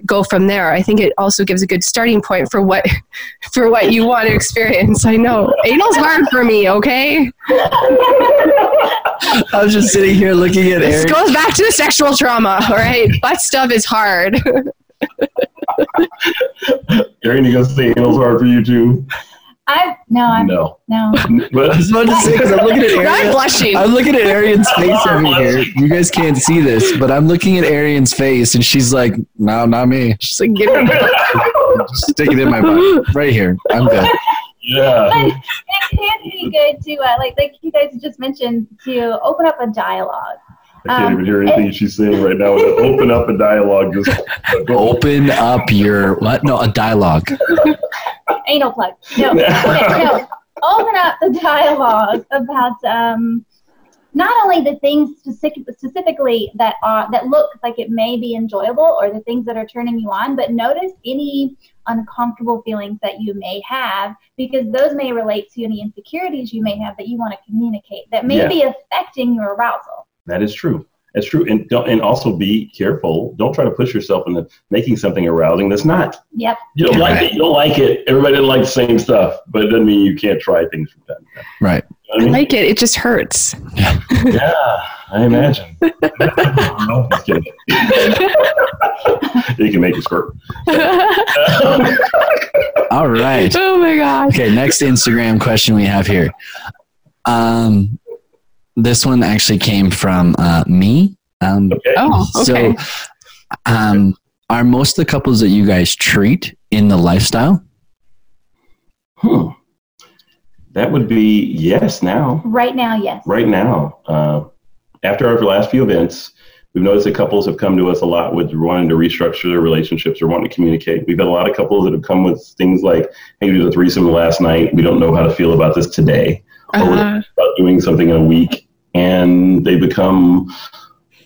go from there. I think it also gives a good starting point for what for what you want to experience. I know anal's hard for me. Okay, I was just sitting here looking at this goes back to the sexual trauma. All right, butt stuff is hard. Arienne, you gonna say anal's hard for you too? I no, I'm No. no. But I was about to say because I'm looking at I'm Arienne. blushing. I'm looking at Arienne's face over here. You guys can't see this, but I'm looking at Arienne's face, and she's like, "No, not me." She's like, "Give me." Stick it in my butt, right here. I'm good. Yeah. But it can be good to uh, like like you guys just mentioned to open up a dialogue. I can't Um, even hear anything she's saying right now. Open up a dialogue. Just go. Open up your what? No, a dialogue. anal plug. No, okay, no. Open up the dialogue about um, not only the things specific, specifically that are that look like it may be enjoyable or the things that are turning you on, but notice any uncomfortable feelings that you may have because those may relate to any insecurities you may have that you want to communicate that may Yeah. be affecting your arousal. That is true. That's true. And don't, and also be careful. Don't try to push yourself into making something arousing that's not. Yep. You don't like it. You don't like it. Everybody doesn't like the same stuff, but it doesn't mean you can't try things from time to time. Right. You know what I I like it. It just hurts. yeah, I imagine. no, just kidding. you can make it squirt. All right. Oh my god. Okay, next Instagram question we have here. Um, this one actually came from uh, me. Um, Oh, okay. So, um, are most of the couples that you guys treat in the lifestyle? Hmm. That would be yes now. Right now, yes. right now, uh, after our last few events, we've noticed that couples have come to us a lot with wanting to restructure their relationships or wanting to communicate. We've had a lot of couples that have come with things like, "Hey, we did a threesome last night. We don't know how to feel about this today, we're Uh-huh. about doing something in a week," and they become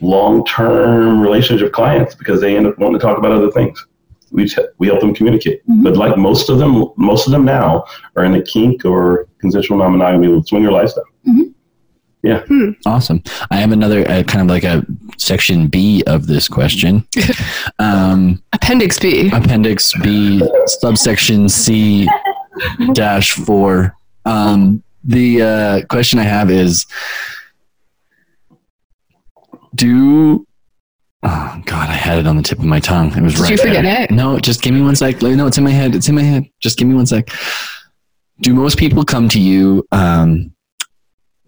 long-term relationship clients because they end up wanting to talk about other things. We t- we help them communicate, but like most of them, most of them now are in the kink or consensual non-monogamy with swinger lifestyle. Yeah. Awesome. I have another uh, kind of like a section B of this question. Um, Appendix B. Appendix B, subsection C dash four. Um, the uh, question I have is Do. Oh, God, I had it on the tip of my tongue. It was Did right you forget there. it? No, just give me one sec. No, it's in my head. It's in my head. Just give me one sec. Do most people come to you? Um,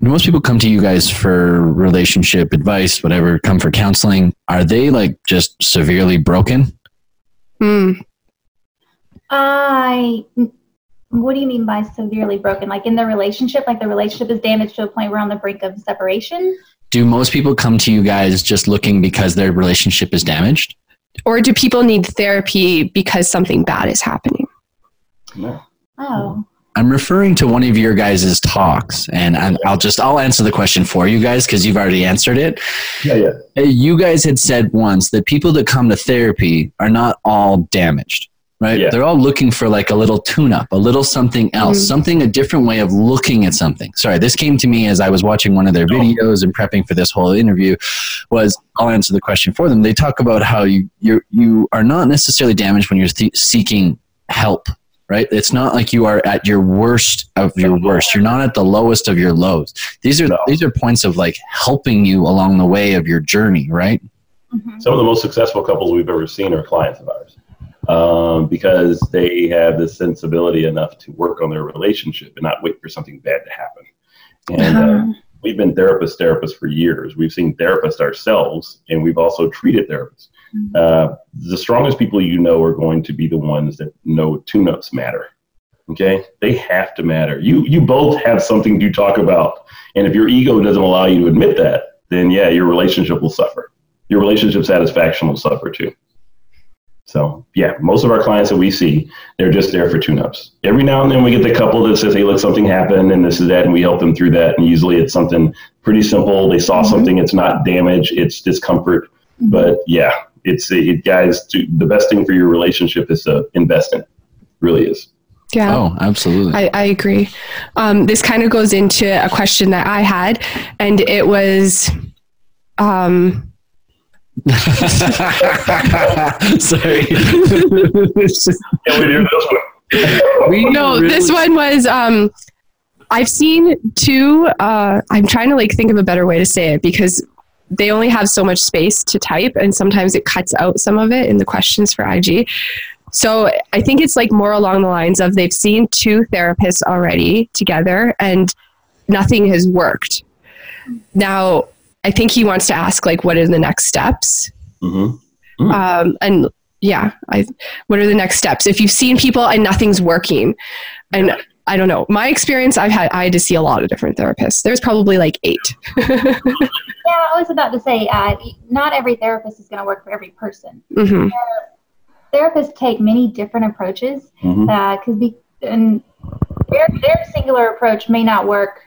do most people come to you guys for relationship advice, whatever, come for counseling? Are they like just severely broken? Hmm. I. What do you mean by severely broken? Like in the relationship, like the relationship is damaged to a point where we're on the brink of separation? Do most people come to you guys just looking because their relationship is damaged? Or do people need therapy because something bad is happening? No. Oh. I'm referring to one of your guys' talks, and I'm, I'll just I'll answer the question for you guys because you've already answered it. Yeah, yeah. You guys had said once that people that come to therapy are not all damaged, right? Yeah. They're all looking for like a little tune-up, a little something else, Mm. something a different way of looking at something. Sorry, this came to me as I was watching one of their videos and prepping for this whole interview. Was I'll answer the question for them. They talk about how you you you are not necessarily damaged when you're th- seeking help right? It's not like you are at your worst of your worst. You're not at the lowest of your lows. These are these are points of like helping you along the way of your journey, right? Some of the most successful couples we've ever seen are clients of ours um, because they have the sensibility enough to work on their relationship and not wait for something bad to happen. And uh, we've been therapists, therapists for years. We've seen therapists ourselves, and we've also treated therapists. Uh, the strongest people you know are going to be the ones that know tune-ups matter. Okay, they have to matter. You you both have something to talk about, and if your ego doesn't allow you to admit that, then yeah, your relationship will suffer. Your relationship satisfaction will suffer too. So yeah, most of our clients that we see, they're just there for tune-ups. Every now and then we get the couple that says, "Hey, look, something happened, and this is that," and we help them through that. And usually it's something pretty simple. They saw something. It's not damage. It's discomfort. But yeah, it's it, guys. To, the best thing for your relationship is to invest in. It. Really is. Yeah. Oh, absolutely. I, I agree. Um, this kind of goes into a question that I had, and it was, um, Sorry. we no, this one was, um, I've seen two, uh, I'm trying to like think of a better way to say it because they only have so much space to type and sometimes it cuts out some of it in the questions for IG. So I think it's like more along the lines of they've seen two therapists already together and nothing has worked. Now, I think he wants to ask like what are the next steps? Mm-hmm. Um, and yeah, I what are the next steps? If you've seen people and nothing's working, and I don't know, my experience, I've had I had to see a lot of different therapists. There's probably like eight. Yeah, I was about to say, uh, not every therapist is going to work for every person. Mhm. Therapists take many different approaches because be and their their singular approach may not work.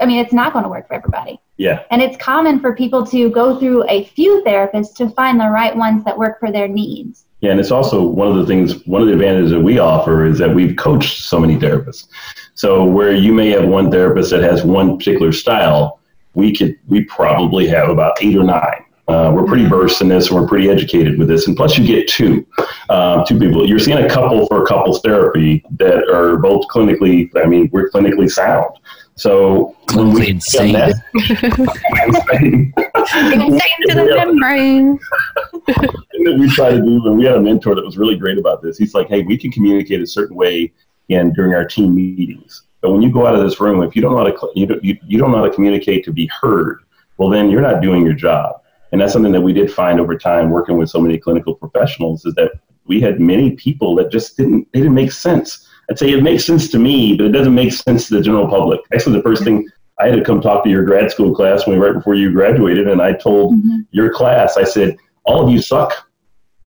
I mean, it's not going to work for everybody. Yeah. And it's common for people to go through a few therapists to find the right ones that work for their needs. Yeah, and it's also one of the things, one of the advantages that we offer is that we've coached so many therapists. So where you may have one therapist that has one particular style, we could we probably have about eight or nine. Uh, we're pretty versed in this, and we're pretty educated with this. And plus, you get two, uh, two people. You're seeing a couple for a couples therapy that are both clinically. I mean, we're clinically sound. So when we insane. that, to the membrane. thing that we try to do, and we had a mentor that was really great about this. He's like, "Hey, we can communicate a certain way, and during our team meetings. But when you go out of this room, if you don't know how to, cl- you don't, you, you don't know how to communicate to be heard, well, then you're not doing your job. And that's something that we did find over time working with so many clinical professionals is that we had many people that just didn't, they didn't make sense. I'd say it makes sense to me, but it doesn't make sense to the general public. Actually, the first thing I had to come talk to your grad school class when right before you graduated, and I told your class, I said, all of you suck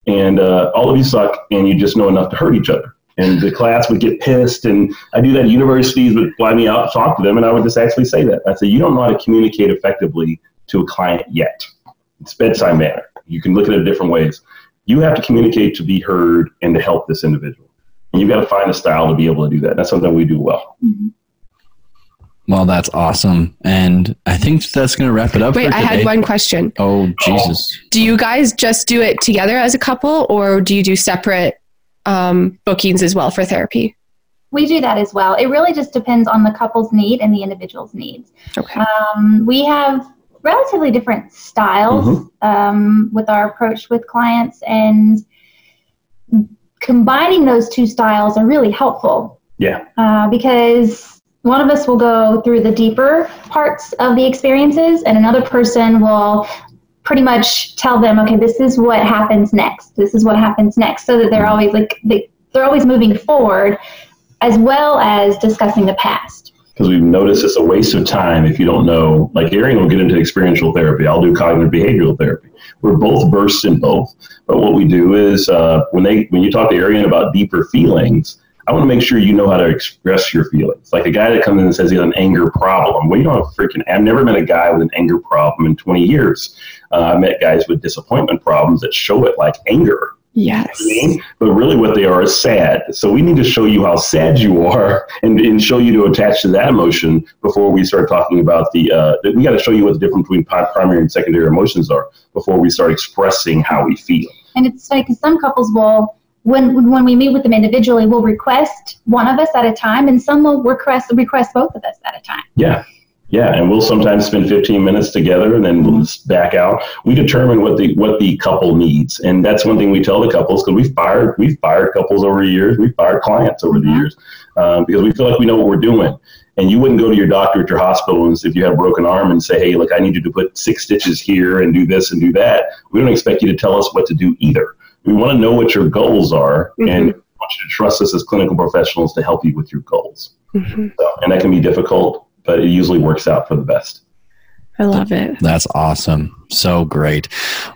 and uh, all of you suck, and you just know enough to hurt each other. And the class would get pissed, and I do that. at Universities would fly me out, talk to them, and I would just actually say that. I say, you don't know how to communicate effectively to a client yet. It's bedside manner. You can look at it different ways. You have to communicate to be heard and to help this individual. And you've got to find a style to be able to do that. That's something we do well. Well, that's awesome, and I think that's going to wrap it up. Wait, for I had one question. Oh Jesus! Do you guys just do it together as a couple, or do you do separate um, bookings as well for therapy? We do that as well. It really just depends on the couple's need and the individual's needs. Okay. Um, we have relatively different styles um, with our approach with clients, and combining those two styles are really helpful Yeah. uh, because one of us will go through the deeper parts of the experiences, and another person will pretty much tell them, okay, this is what happens next. This is what happens next, so that they're always like they, they're always moving forward, as well as discussing the past. Because we've noticed it's a waste of time if you don't know. Like Arienne will get into experiential therapy. I'll do cognitive behavioral therapy. We're both versed in both. But what we do is uh, when they when you talk to Arienne about deeper feelings, I want to make sure you know how to express your feelings. Like a guy that comes in and says he has an anger problem. Well, you don't have freaking. I've never met a guy with an anger problem in 20 years. Uh, I met guys with disappointment problems that show it like anger. Yes. But really, what they are is sad. So we need to show you how sad you are, and, and show you to attach to that emotion before we start talking about the. Uh, we got to show you what the difference between primary and secondary emotions are before we start expressing how we feel. And it's like some couples will, when when we meet with them individually, will request one of us at a time, and some will request request both of us at a time. Yeah. Yeah, and we'll sometimes spend 15 minutes together and then we'll just back out. We determine what the what the couple needs, and that's one thing we tell the couples because we've fired we've fired couples over the years, we've fired clients over the years um, because we feel like we know what we're doing. And you wouldn't go to your doctor at your hospital and if you have a broken arm and say, "Hey, look, I need you to put six stitches here and do this and do that." We don't expect you to tell us what to do either. We want to know what your goals are, and we want you to trust us as clinical professionals to help you with your goals. Mhm. So, and that can be difficult, but it usually works out for the best. I love it. That's awesome. So great.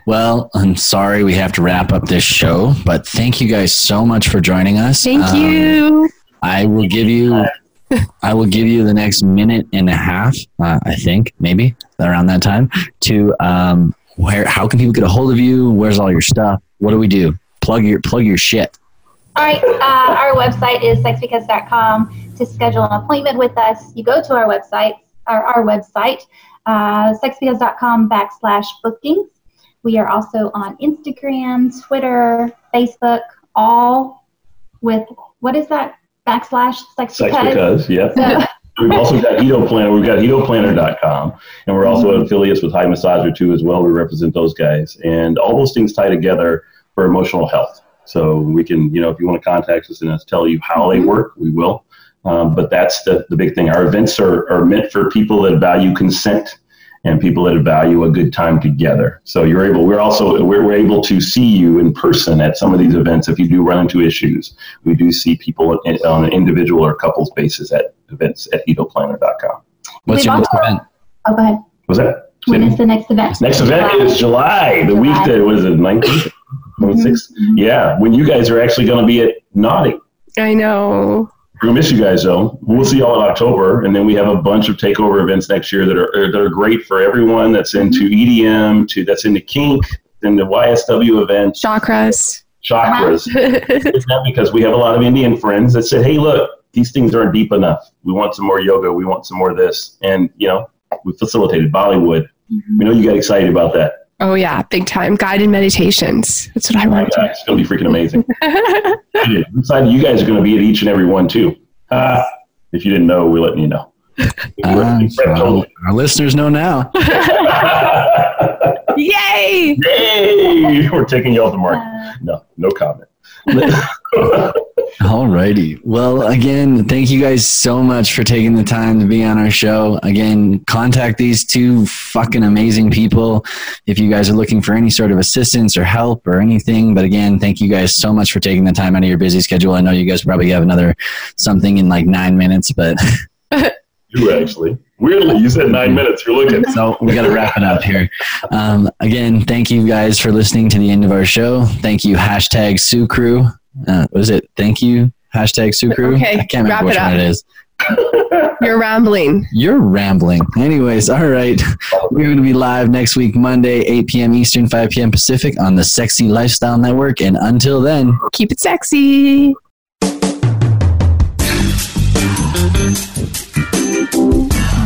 Well, I'm sorry we have to wrap up this show, but thank you guys so much for joining us. Thank Um, you. I will give you I will give you the next minute and a half, uh, I think, maybe around that time, to um, where how can people get a hold of you? Where's all your stuff? What do we do? Plug your plug your shit. All right, uh, our website is sexbecause.com. To schedule an appointment with us, you go to our website, our, our website, uh, sexbecause.com backslash bookings. We are also on Instagram, Twitter, Facebook, all with, what is that? Backslash sex Sex because. because, yeah. So- We've also got Hedo Planner. We've got HedoPlanner.com, and we're also affiliates with High Massager too as well. We represent those guys, and all those things tie together for emotional health. So we can, you know, if you want to contact us and us tell you how they work, we will. Um, but that's the, the big thing. Our events are, are meant for people that value consent and people that value a good time together. So you're able. We're also we're, we're able to see you in person at some of these events if you do run into issues. We do see people on an individual or couples basis at events at hedoplanner.com. What's your next event? Oh, go ahead. Was that? When is the next event? Next event is July, the week that was it, 19th, 26th? Yeah, when you guys are actually going to be at Naughty. I know. We're gonna miss you guys though. We'll see y'all in October, and then we have a bunch of takeover events next year that are uh, that are great for everyone that's into EDM, to that's into kink, in the YSW events, Chakras. chakras. it's not because we have a lot of Indian friends that said, "Hey, look, these things aren't deep enough. We want some more yoga. We want some more of this." And you know, we facilitated Bollywood. Mm-hmm. We know you got excited about that. Oh yeah, big time. Guided meditations. That's what I want Yeah, it's gonna be freaking amazing. I'm excited. You guys are gonna be at each and every one too. Ah, if you didn't know, we're letting you know. Uh, our, our listeners know now. Yay! Yay! We're taking you off the market. No, no comment. Alrighty. Well, again, thank you guys so much for taking the time to be on our show. Again, contact these two fucking amazing people if you guys are looking for any sort of assistance or help or anything. But again, thank you guys so much for taking the time out of your busy schedule. I know you guys probably have another something in like nine minutes, but You actually. Weirdly, you said nine minutes. You're looking. so we got to wrap it up here. Um, again, thank you guys for listening to the end of our show. Thank you, hashtag Sue Crew. Uh, what is it? Thank you, hashtag Sue Crew. Okay, I can't remember which it one it is. You're rambling. You're rambling. Anyways, all right. We're going to be live next week, Monday, 8 p.m. Eastern, 5 p.m. Pacific on the Sexy Lifestyle Network. And until then, Keep it sexy.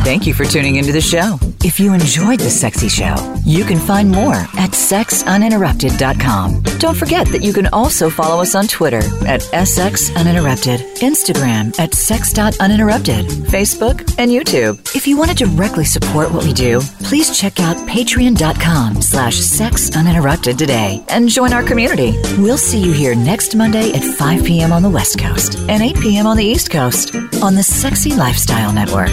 Thank you for tuning into the show. If you enjoyed the sexy show, you can find more at sexuninterrupted.com. Don't forget that you can also follow us on Twitter at sxuninterrupted, Instagram at sex.uninterrupted, Facebook, and YouTube. If you want to directly support what we do, please check out patreon.com slash sexuninterrupted today and join our community. We'll see you here next Monday at 5 p.m. on the West Coast and 8 p.m. on the East Coast on the Sexy Lifestyle Network.